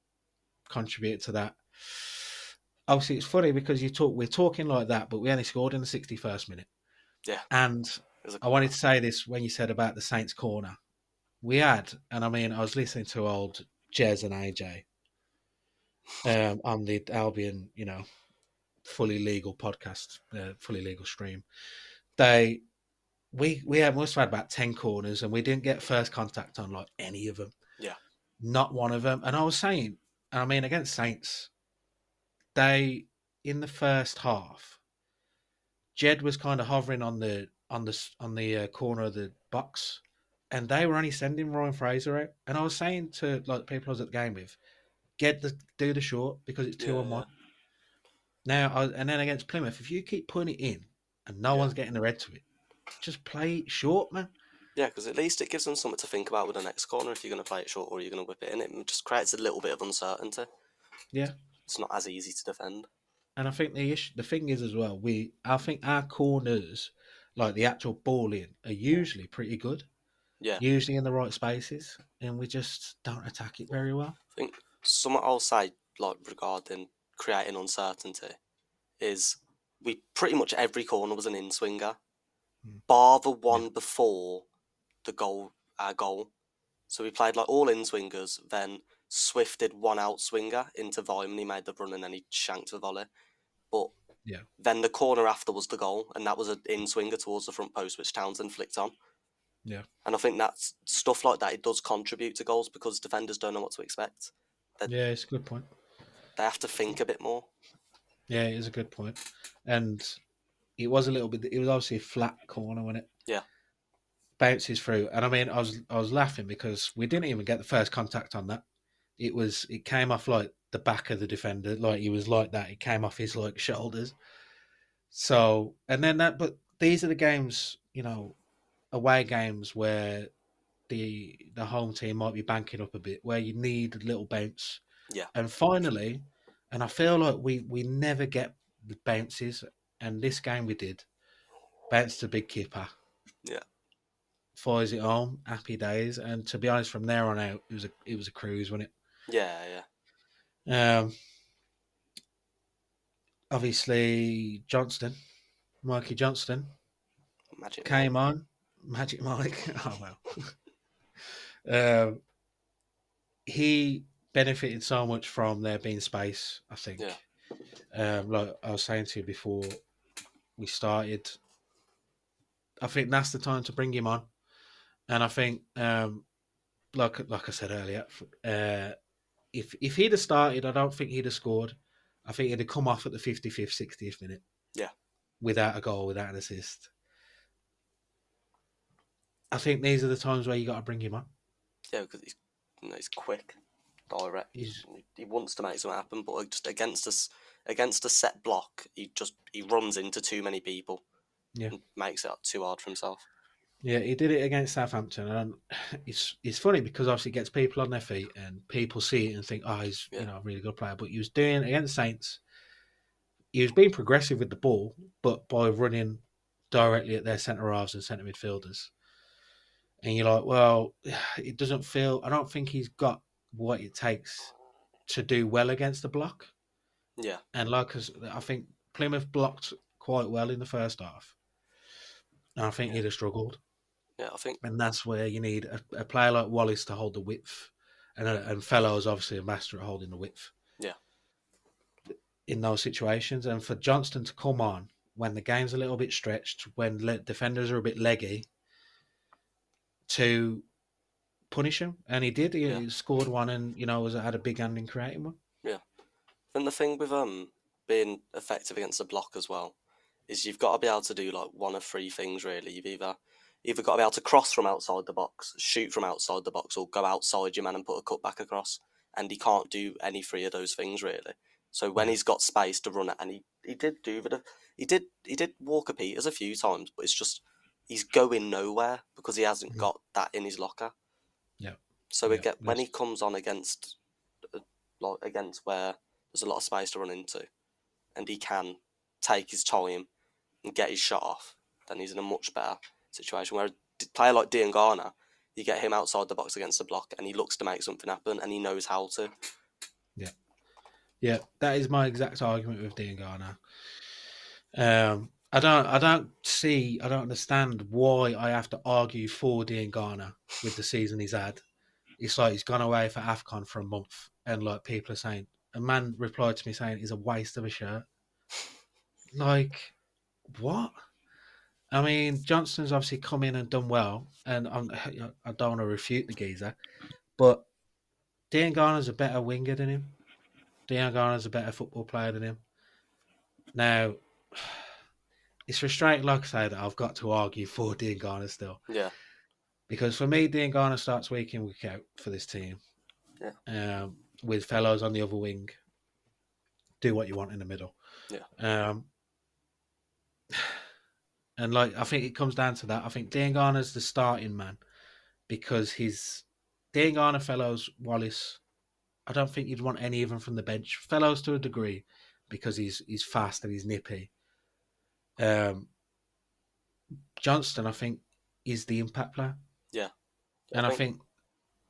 contribute to that. Obviously, it's funny because you talk we're talking like that, but we only scored in the sixty first minute. Yeah. and It was a I wanted to say this when you said about the Saints corner. We had, and I mean, I was listening to old Jez and AJ um, on the Albion, you know, fully legal podcast, uh, fully legal stream. They, we, we had, must have had about 10 corners and we didn't get first contact on like any of them. Yeah. Not one of them. And I was saying, and I mean, against Saints, they, in the first half, Jed was kind of hovering on the on the on the uh, corner of the box, and they were only sending Ryan Fraser out. And I was saying to like people I was at the game with, get the do the short because it's two Yeah, on one. Now I, and then against Plymouth, if you keep putting it in and no Yeah. one's getting the red to it, just play it short, man. Yeah, because at least it gives them something to think about with the next corner if you're going to play it short or you're going to whip it in. It just creates a little bit of uncertainty. Yeah. It's not as easy to defend. And I think the issue, the thing is as well, we I think our corners, like the actual ball in, are usually pretty good. Yeah. Usually in the right spaces, and we just don't attack it very well. I think something I'll say, like regarding creating uncertainty, is we pretty much every corner was an in swinger, Mm. bar the one before the goal, our goal. So we played like all in swingers, then Swift did one out swinger into volume, and he made the run and then he shanked the volley. But Yeah. then the corner after was the goal, and that was an in swinger towards the front post, which Townsend flicked on. Yeah. And I think that's stuff like that. It does contribute to goals because defenders don't know what to expect. That- Yeah, it's a good point. They have to think a bit more. Yeah, it is a good point. And it was a little bit. It was obviously a flat corner, wasn't it? Yeah. Bounces through, and I mean, I was I was laughing because we didn't even get the first contact on that. It was it came off like the back of the defender, like he was like that. It came off his like shoulders. So and then that, but these are the games, you know, away games where the the home team might be banking up a bit, where you need a little bounce. Yeah. And finally, and I feel like we we never get the bounces, and this game we did. Bounce to big keeper. Yeah. Fires it home, happy days, and to be honest, from there on out, it was a it was a cruise, wasn't Yeah, yeah. Um, obviously Johnston, Mikey Johnston, Magic. came on. Magic Mike. <laughs> Oh well. um, he benefited so much from there being space. I think. Yeah. Um, like I was saying to you before we started, I think that's the time to bring him on, and I think, um, like like I said earlier, uh, if if he'd have started, I don't think he'd have scored. I think he'd have come off at the fifty fifth, sixtieth minute. Yeah. Without a goal, without an assist. I think these are the times where you got to bring him on. Yeah, because he's, you know, he's quick, direct. He's He- wants to make something happen, but just against us, against a set block, he just he runs into too many people. Yeah. and makes it too hard for himself. Yeah, he did it against Southampton, and <sighs> it's it's funny because obviously it gets people on their feet, and people see it and think, "Oh, he's Yeah. you know a really good player." But he was doing it against Saints. He was being progressive with the ball, but by running directly at their centre halves and centre midfielders. And you're like, well, <sighs> it doesn't feel. I don't think he's got what it takes to do well against the block. Yeah, And like I think Plymouth blocked quite well in the first half. I think he'd have struggled yeah. I think and that's where you need a, a player like Wallace to hold the width, and uh, and Fellows obviously a master at holding the width. Yeah. In those situations, and for Johnston to come on when the game's a little bit stretched, when le- defenders are a bit leggy, to punish him, and he did. He, Yeah. scored one, and you know was had a big hand in creating one. Yeah. And the thing with um being effective against the block as well is you've got to be able to do like one of three things really. You've either either got to be able to cross from outside the box, shoot from outside the box, or go outside your man and put a cut back across. And he can't do any three of those things really. So when he's got space to run it, and he, he did do the he did he did Walker Peters a few times, but it's just he's going nowhere because he hasn't got that in his locker. Yeah. So Yeah, get when he comes on against, uh, like against where there's a lot of space to run into, and he can take his time and get his shot off, then he's in a much better situation. Where a player like Diangana, you get him outside the box against the block, and he looks to make something happen, and he knows how to. Yeah, yeah, that is my exact argument with Diangana. Um, I don't, I don't see, I don't understand why I have to argue for Diangana with the season he's had. It's like he's gone away for Afcon for a month, and like people are saying, a man replied to me saying he's a waste of a shirt. Like, what? I mean, Johnston's obviously come in and done well, and I'm, <laughs> I don't want to refute the geezer, but Diangana's a better winger than him. Diangana's a better football player than him. Now, <sighs> it's frustrating, like I say, that I've got to argue for Diangana still. Yeah, Because for me, Diangana starts week in, week out for this team. Yeah. Um, with fellows on the other wing. Do what you want in the middle. Yeah. Um, and like I think it comes down to that. I think Diangana's the starting man because he's Diangana, Fellows, Wallace. I don't think you'd want any of them from the bench. Fellows to a degree because he's he's fast and he's nippy. Um, Johnston, I think, is the impact player. Yeah. and I think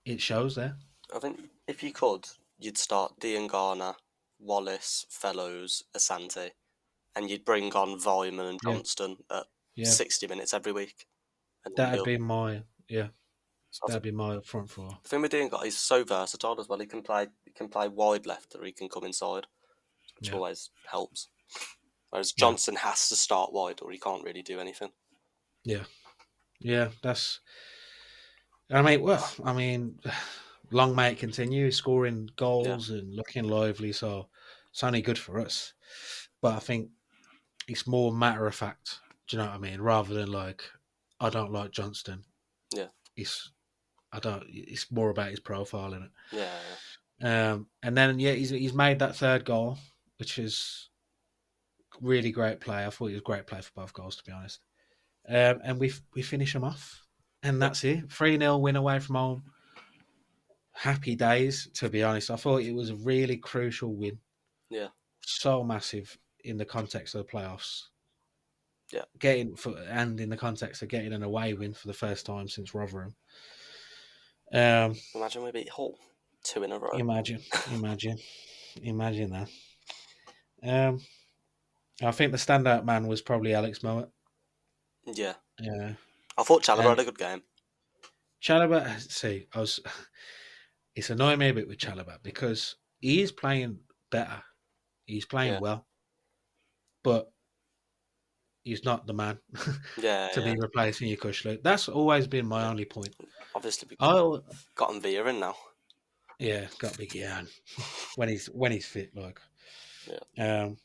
it shows there. I think if you could, you'd start Diangana, Wallace, Fellows, Asante, and you'd bring on Weimann and Yeah. Johnston at Yeah, 60 minutes every week. And that'd be my yeah, so that'd be my front four. The thing with Diangana, he's so versatile as well. He can play, he can play wide left, or he can come inside, which Yeah. always helps. Whereas Yeah. Johnston has to start wide, or he can't really do anything. Yeah, Yeah, that's. I mean, well, I mean, <sighs> long may it continue scoring goals and looking lively. So it's only good for us. But I think it's more matter of fact. Do you know what I mean? Rather than like, I don't like Johnston. Yeah. It's, I don't. It's more about his profile in it. Yeah, yeah. Um, and then yeah, he's he's made that third goal, which is really great play. I thought he was a great play for both goals, to be honest. Um, and we we finish them off, and that's it. Three 0 win away from home. Happy days, to be honest. I thought it was a really crucial win. Yeah. So massive in the context of the playoffs. Yeah. Getting for and in the context of getting an away win for the first time since Rotherham. Um, Imagine we beat Hull two in a row. Imagine, <laughs> imagine, imagine that. Um, I think the standout man was probably Alex Mowat. Yeah, Yeah, I thought Chalobah Um, had a good game. Chalobah. See, I was. It's annoying me a bit with Chalobah because he is playing better. He's playing Yeah. well, but he's not the man Yeah, <laughs> to yeah. be replacing you, Yokuslu. That's always been my only point. obviously we Oh, got him Via in now. Yeah, got big Jan when he's when he's fit. Like, yeah, um,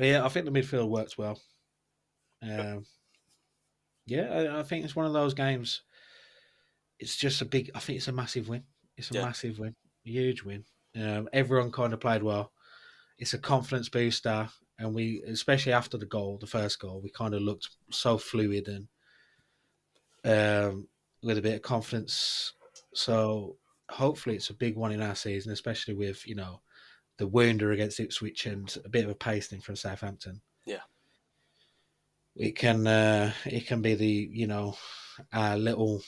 yeah, I think the midfield works well. Um, yeah, I, I think it's one of those games. It's just a big. I think it's a massive win. It's a Yeah. massive win, huge win. Um, everyone kind of played well. It's a confidence booster, and we, especially after the goal, the first goal, we kind of looked so fluid and um, with a bit of confidence. So hopefully it's a big one in our season, especially with you know the wounder against Ipswich and a bit of a pasting from Southampton. Yeah. it can uh, it can be the you know our little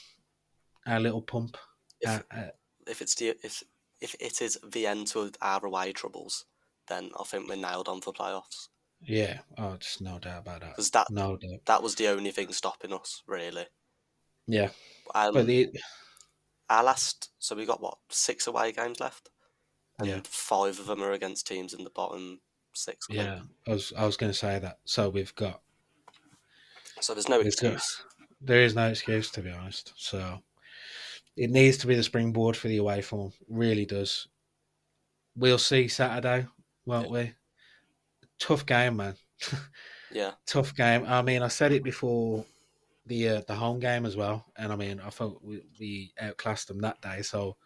our little pump. If, our- our- if it's the if if it is the end to our away troubles, then I think we're nailed on for playoffs. yeah, oh, just no doubt about that. Because that No doubt. that was the only thing stopping us, really. Yeah, Um, but the our last, so we got what six away games left, and Yeah. five of them are against teams in the bottom six. I think. yeah, I was I was going to say that. So we've got So there's no got- excuse. there is no excuse to be honest. So it needs to be the springboard for the away form. Really does. We'll see Saturday, won't Yeah. we? Tough game, man. <laughs> Yeah, Tough game. I mean, I said it before the uh, the home game as well, and I mean, I thought we, we outclassed them that day. So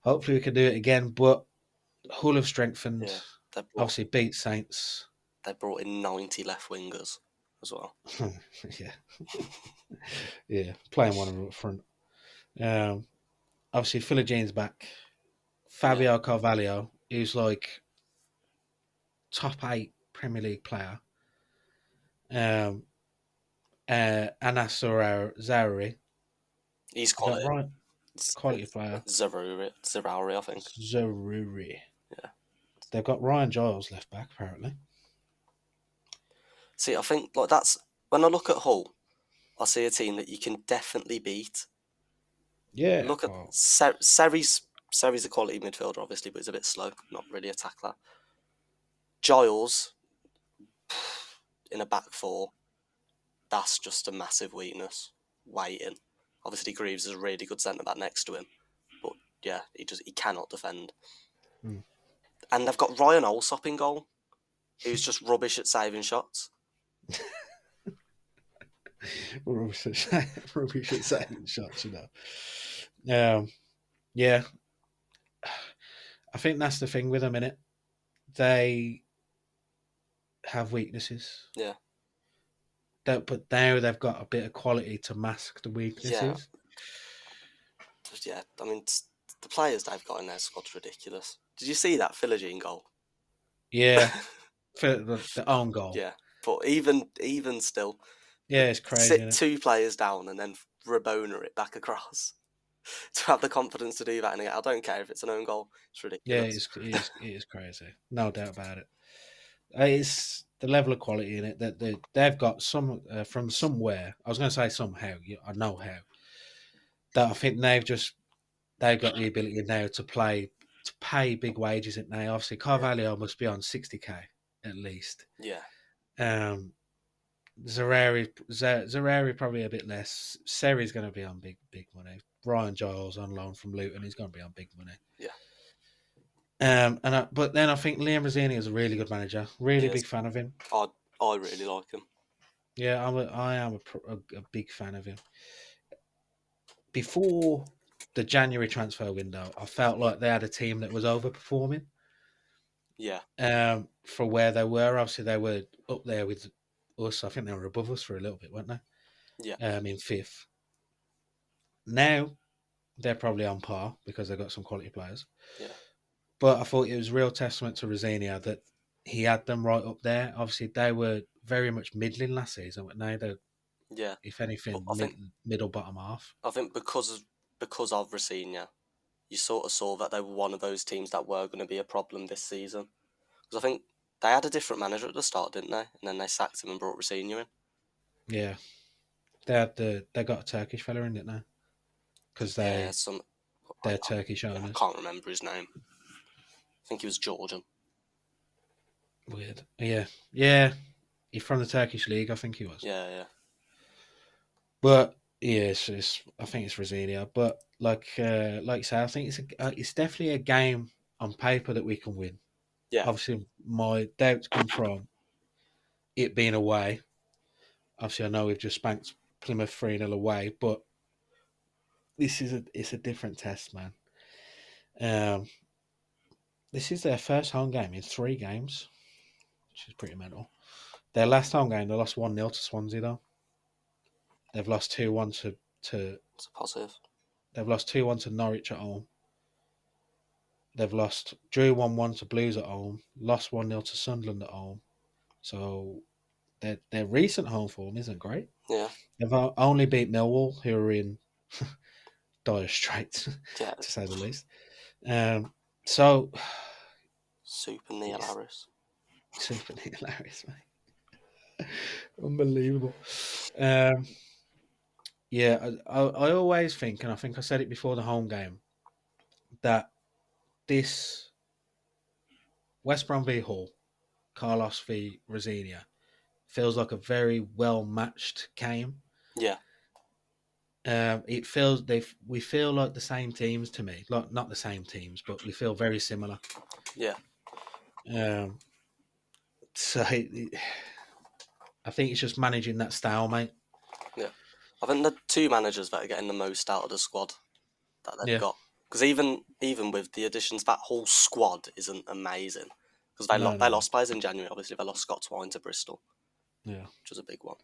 hopefully we can do it again. But Hull have strengthened. Yeah. brought, Obviously, beat Saints. they brought in ninety left wingers as well. <laughs> yeah, <laughs> yeah, playing one of them up front. Um, obviously Philogene's back. Fabio Carvalho, who's like top eight Premier League player. Um, uh, Anas Zaroury. He's quality. right? Quality player. Zaruri, Zarauri, I think. Zaroury. Yeah. They've got Ryan Giles left back, apparently. See, I think like that's when I look at Hull, I see a team that you can definitely beat. Yeah. Look at well, Ser- Seri's Seri's a quality midfielder, obviously, but he's a bit slow, not really a tackler. Giles in a back four, that's just a massive weakness. Waiting. Obviously, Greaves is a really good centre back next to him, but yeah, he just he cannot defend. Hmm. And they've got Ryan Allsop in goal, who's just rubbish at saving shots. <laughs> rubbish at <laughs> rubbish at saving shots, you know. Um, yeah, <sighs> I think that's the thing with them, innit? They have weaknesses. Yeah. But now they've got a bit of quality to mask the weaknesses. Just, yeah, I mean, the players they've got in their squad's ridiculous. Did you see that Philogene goal? <laughs> Yeah, <laughs> for the, the own goal. yeah, but even even still, yeah, it's crazy. sit two players down and then Rabona it back across. <laughs> to have the confidence to do that, and I don't care if it's an own goal. It's Yeah, ridiculous. it's, it is, it is crazy. No doubt about it. Uh, It's the level of quality in it that they, they've got some uh, from somewhere. I was going to say somehow. I know how. That I think they've just they've got the ability now to play to pay big wages. At now, obviously, Carvalho must be on sixty k at least. yeah, Um, Zarari, Z- Zarari probably a bit less. Seri's going to be on big, big money. Ryan Giles on loan from Luton, he's going to be on big money. Yeah. Um, and I, but then I think Liam Rosenior is a really good manager. Really He is. big fan of him. I I really like him. Yeah, I'm a, I am a, a, a big fan of him. Before the January transfer window, I felt like they had a team that was overperforming. Yeah, um, for where they were. Obviously, they were up there with us. I think they were above us for a little bit, weren't they? Yeah. Um, in fifth. Now they're probably on par because they've got some quality players. Yeah. But I thought it was real testament to Rosenior that he had them right up there. Obviously, they were very much middling last season, but now they're, yeah. if anything, mid, think- middle bottom half. I think because of because of Rosenior, you sort of saw that they were one of those teams that were going to be a problem this season. Because I think they had a different manager at the start, didn't they? And then they sacked him and brought Rosenior in. Yeah. They had the they got a Turkish fella in, didn't they? Because they Yeah, some. they're I, Turkish I can't remember his name. I think he was Georgian. Weird. Yeah. Yeah. He's from the Turkish league, I think he was. Yeah, yeah, But yeah, it's, it's I think it's Rosenior. But like uh, like you say, I think it's a, uh, it's definitely a game on paper that we can win. Yeah. Obviously, my doubts come from it being away. Obviously, I know we've just spanked Plymouth three 0 away, but this is a it's a different test, man. Um, this is their first home game in three games, which is pretty mental. Their last home game, they lost one 0 to Swansea though. They've lost two one to to it's a positive. they've lost two one to Norwich at home. They've lost drew one one to Blues at home, lost one 0 to Sunderland at home. So their their recent home form isn't great. Yeah, They've only beat Millwall, who are in <laughs> dire straits, <laughs> yeah. to say the least. Um, so Super Neil. Harris. super <laughs> hilarious, mate. Unbelievable. Um, yeah, I, I, I always think, and I think I said it before the home game, that this West Brom v Hull, Carlos v Rosenior, feels like a very well matched game. Yeah, Um, it feels they we feel like the same teams to me, like not the same teams, but we feel very similar. yeah, Um, so <sighs> it, I think it's just managing that style, mate. Yeah, I think the two managers that are getting the most out of the squad that they've Yeah. got. Because even even with the additions, that whole squad isn't amazing. Because they No, lo- they lost players in January. Obviously, they lost Scott Twine to Bristol, Yeah. which was a big one.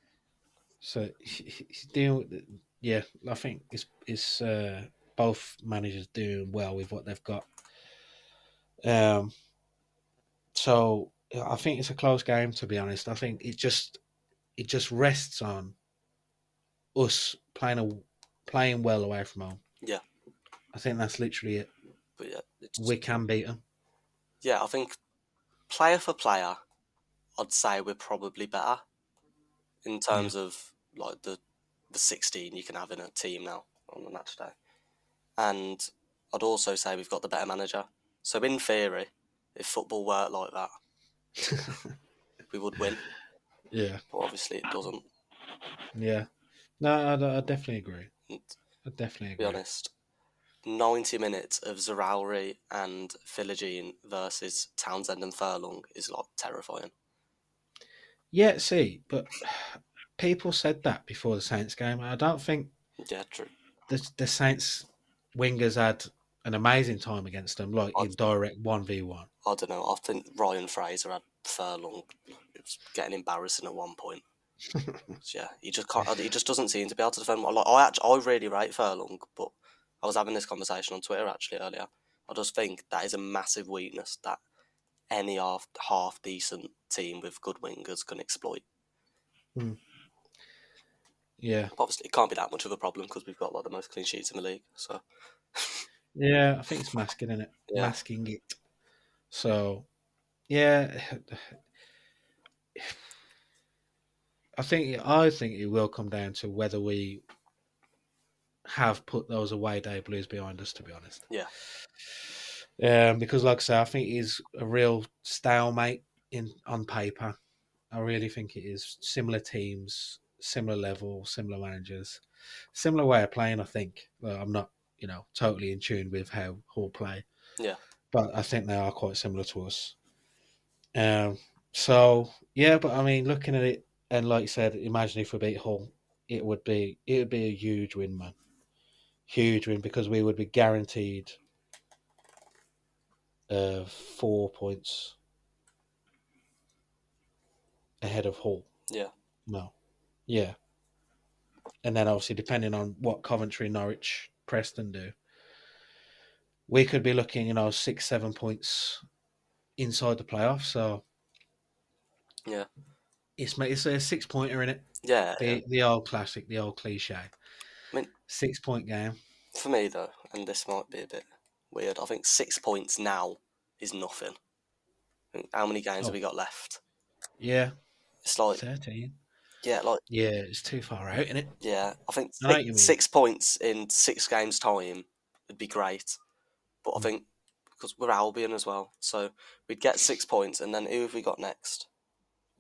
So he- <laughs> he- he's dealing with, it- yeah. I think it's it's uh, both managers doing well with what they've got. Um, so I think it's a close game. To be honest, I think it just it just rests on us playing a playing well away from home. Yeah. I think that's literally it. But yeah, it's, We can beat them. yeah, I think player for player, I'd say we're probably better in terms of like the the sixteen you can have in a team now on the match day, and I'd also say we've got the better manager. So in theory, if football worked like that, <laughs> we would win. yeah, But obviously, it doesn't. yeah. No, I, I definitely agree. I definitely to be agree. honest, ninety minutes of Zarauri and Philogene versus Townsend and Furlong is like terrifying. Yeah, see, but people said that before the Saints game. I don't think Yeah, true. the the Saints wingers had an amazing time against them, like in I'd- direct one v one. I don't know. I think Ryan Fraser had Furlong. It was getting embarrassing at one point. <laughs> So, yeah, he just can't. He just doesn't seem to be able to defend. Like I actually, I really rate Furlong, but I was having this conversation on Twitter actually earlier. I just think that is a massive weakness that any half half decent team with good wingers can exploit. Hmm. Yeah, Obviously, it can't be that much of a problem because we've got like the most clean sheets in the league. So yeah. I think it's masking in it, <laughs> Yeah. masking it. So, yeah, <sighs> I think I think it will come down to whether we have put those away day blues behind us. To be honest, Yeah. Um, because like I say, I think it is a real stalemate in on paper. I really think it is similar teams, similar level, similar managers, similar way of playing. I think I'm not, you know, totally in tune with how Hull play. Yeah. but I think they are quite similar to us. Um, so yeah, but I mean, looking at it, and like you said, imagine if we beat Hull, it would be it would be a huge win, man. Huge win because we would be guaranteed uh, four points ahead of Hull. Yeah. No. Yeah. And then obviously depending on what Coventry, Norwich, Preston do, we could be looking, you know, six, seven points inside the playoffs. So Yeah. it's it's a six pointer in it. yeah, The yeah. the old classic, the old cliche. I mean- six point game. for me though, and this might be a bit weird. I think six points now is nothing. I How many games Oh. have we got left? Yeah, It's like thirteen. Yeah, like Yeah, it's too far out, isn't it? yeah. I think I six, six points in six games time would be great, but I Mm. think because we're Albion as well, so we'd get six points, and then who have we got next?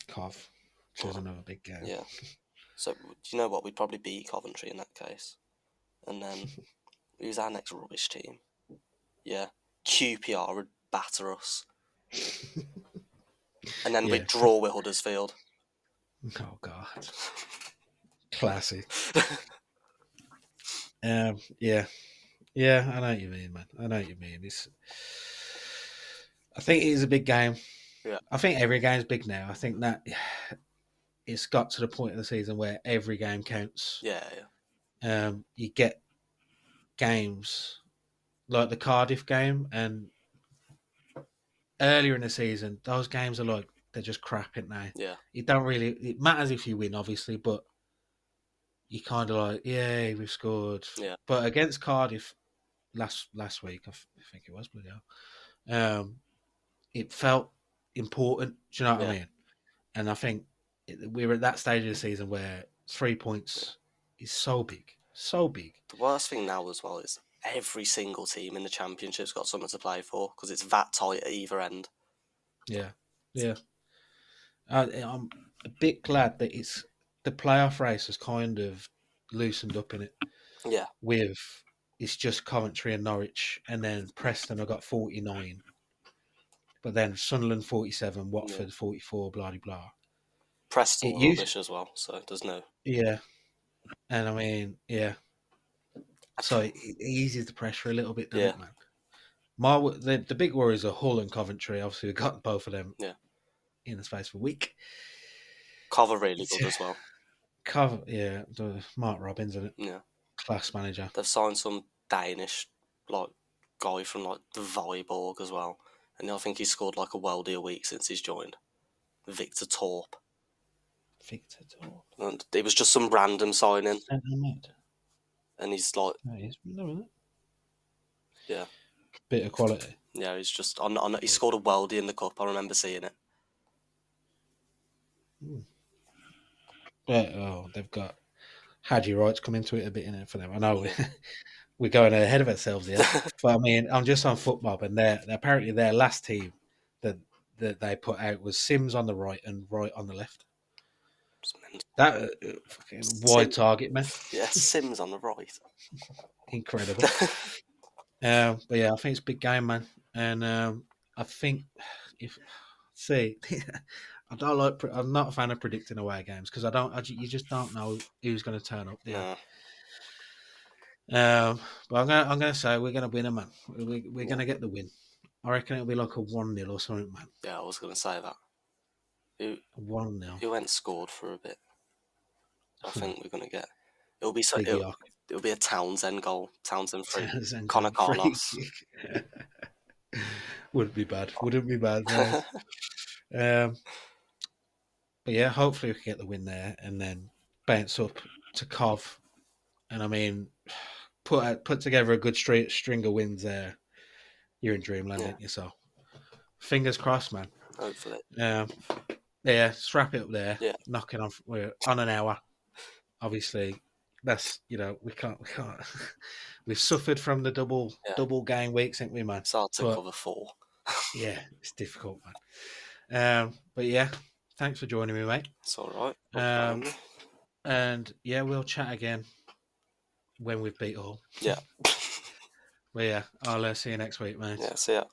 Cov, which is another big game. Yeah. So do you know what? We'd probably beat Coventry in that case, and then <laughs> who's our next rubbish team? Yeah, QPR would batter us, <laughs> and then Yeah. we'd draw with Huddersfield. Oh God, <laughs> classy. um, yeah, yeah, I know what you mean, man. I know what you mean. It's, I think it is a big game. Yeah. I think every game's big now. I think that <sighs> it's got to the point of the season where every game counts. Yeah, yeah, Um, you get games like the Cardiff game, and earlier in the season, those games are like they're just crap, aren't they? yeah, it don't really it matters if you win obviously but you kind of like yeah we've scored. Yeah. but against cardiff last last week i, f- I think it was bloody hell, um it felt important do you know what i mean? And i think it, we're at that stage of the season where three points is so big so big. The worst thing now as well is every single team in the championship's got something to play for because it's that tight at either end. yeah. Yeah I, i'm a bit glad that it's the playoff race has kind of loosened up in it Yeah, with it's just Coventry and Norwich, and then Preston have got 49. But then Sunderland 47, Watford 44, blah, blah, blah. Preston It used- rubbish as well, so there's no. Yeah. And I mean, yeah. So it, it eases the pressure a little bit, doesn't Yeah. it, man? My, the, the big worries are Hull and Coventry. Obviously, we've got both of them Yeah. In the space of a week. Cover really good as well. Cover, yeah, the Mark Robins, isn't it? Yeah, Class manager. they've signed some Danish like guy from like the Viborg as well, and I think he scored like a worldie a week since he's joined. Victor Torp, Victor Torp. and it was just some random signing, and he's like, oh, No, he's no, isn't? Yeah. Bit of quality. yeah, he's just on on. He scored a worldie in the cup. I remember seeing it. But oh, they've got Haji Wright's come into it a bit in it for them. I know we- <laughs> we're going ahead of ourselves here, <laughs> but I mean, I'm just on football, and they're, apparently their last team that that they put out was Simms on the right and Wright on the left. That uh, fucking wide Sim- target, man, Yeah, Simms on the right. <laughs> incredible. Um, but yeah, I think it's a big game, man, and um, I think if see, I don't like. I'm not a fan of predicting away games because I don't. I, you just don't know who's going to turn up. Yeah. Um, but I'm gonna I'm gonna say we're gonna win a man. We, we're gonna get the win. I reckon it'll be like a one 0 or something, man. yeah, I was gonna say that. Who One 0 who went scored for a bit? I think we're gonna get. It'll be so. It'll, it'll be a Townsend goal. Townsend <laughs> free. Townsend Conor Carlos. <laughs> Wouldn't be bad. Wouldn't be bad. <laughs> um, but yeah, hopefully we can get the win there and then bounce up to Cov. And I mean, put put together a good straight string of wins there. You're in dreamland, Yeah. aren't you? So fingers crossed, man. Hopefully. Um, yeah, strap it up there. Yeah. knocking on. We're on an hour. Obviously, that's you know we can't we can't. <laughs> We've suffered from the double Yeah. double game weeks, ain't we, man? It's hard to But- cover four. <laughs> Yeah, it's difficult, man. Um, but yeah, thanks for joining me, mate. It's all right. Um, And yeah, we'll chat again when we've beat all. yeah. <laughs> But yeah, I'll uh, see you next week, mate. Yeah. See ya.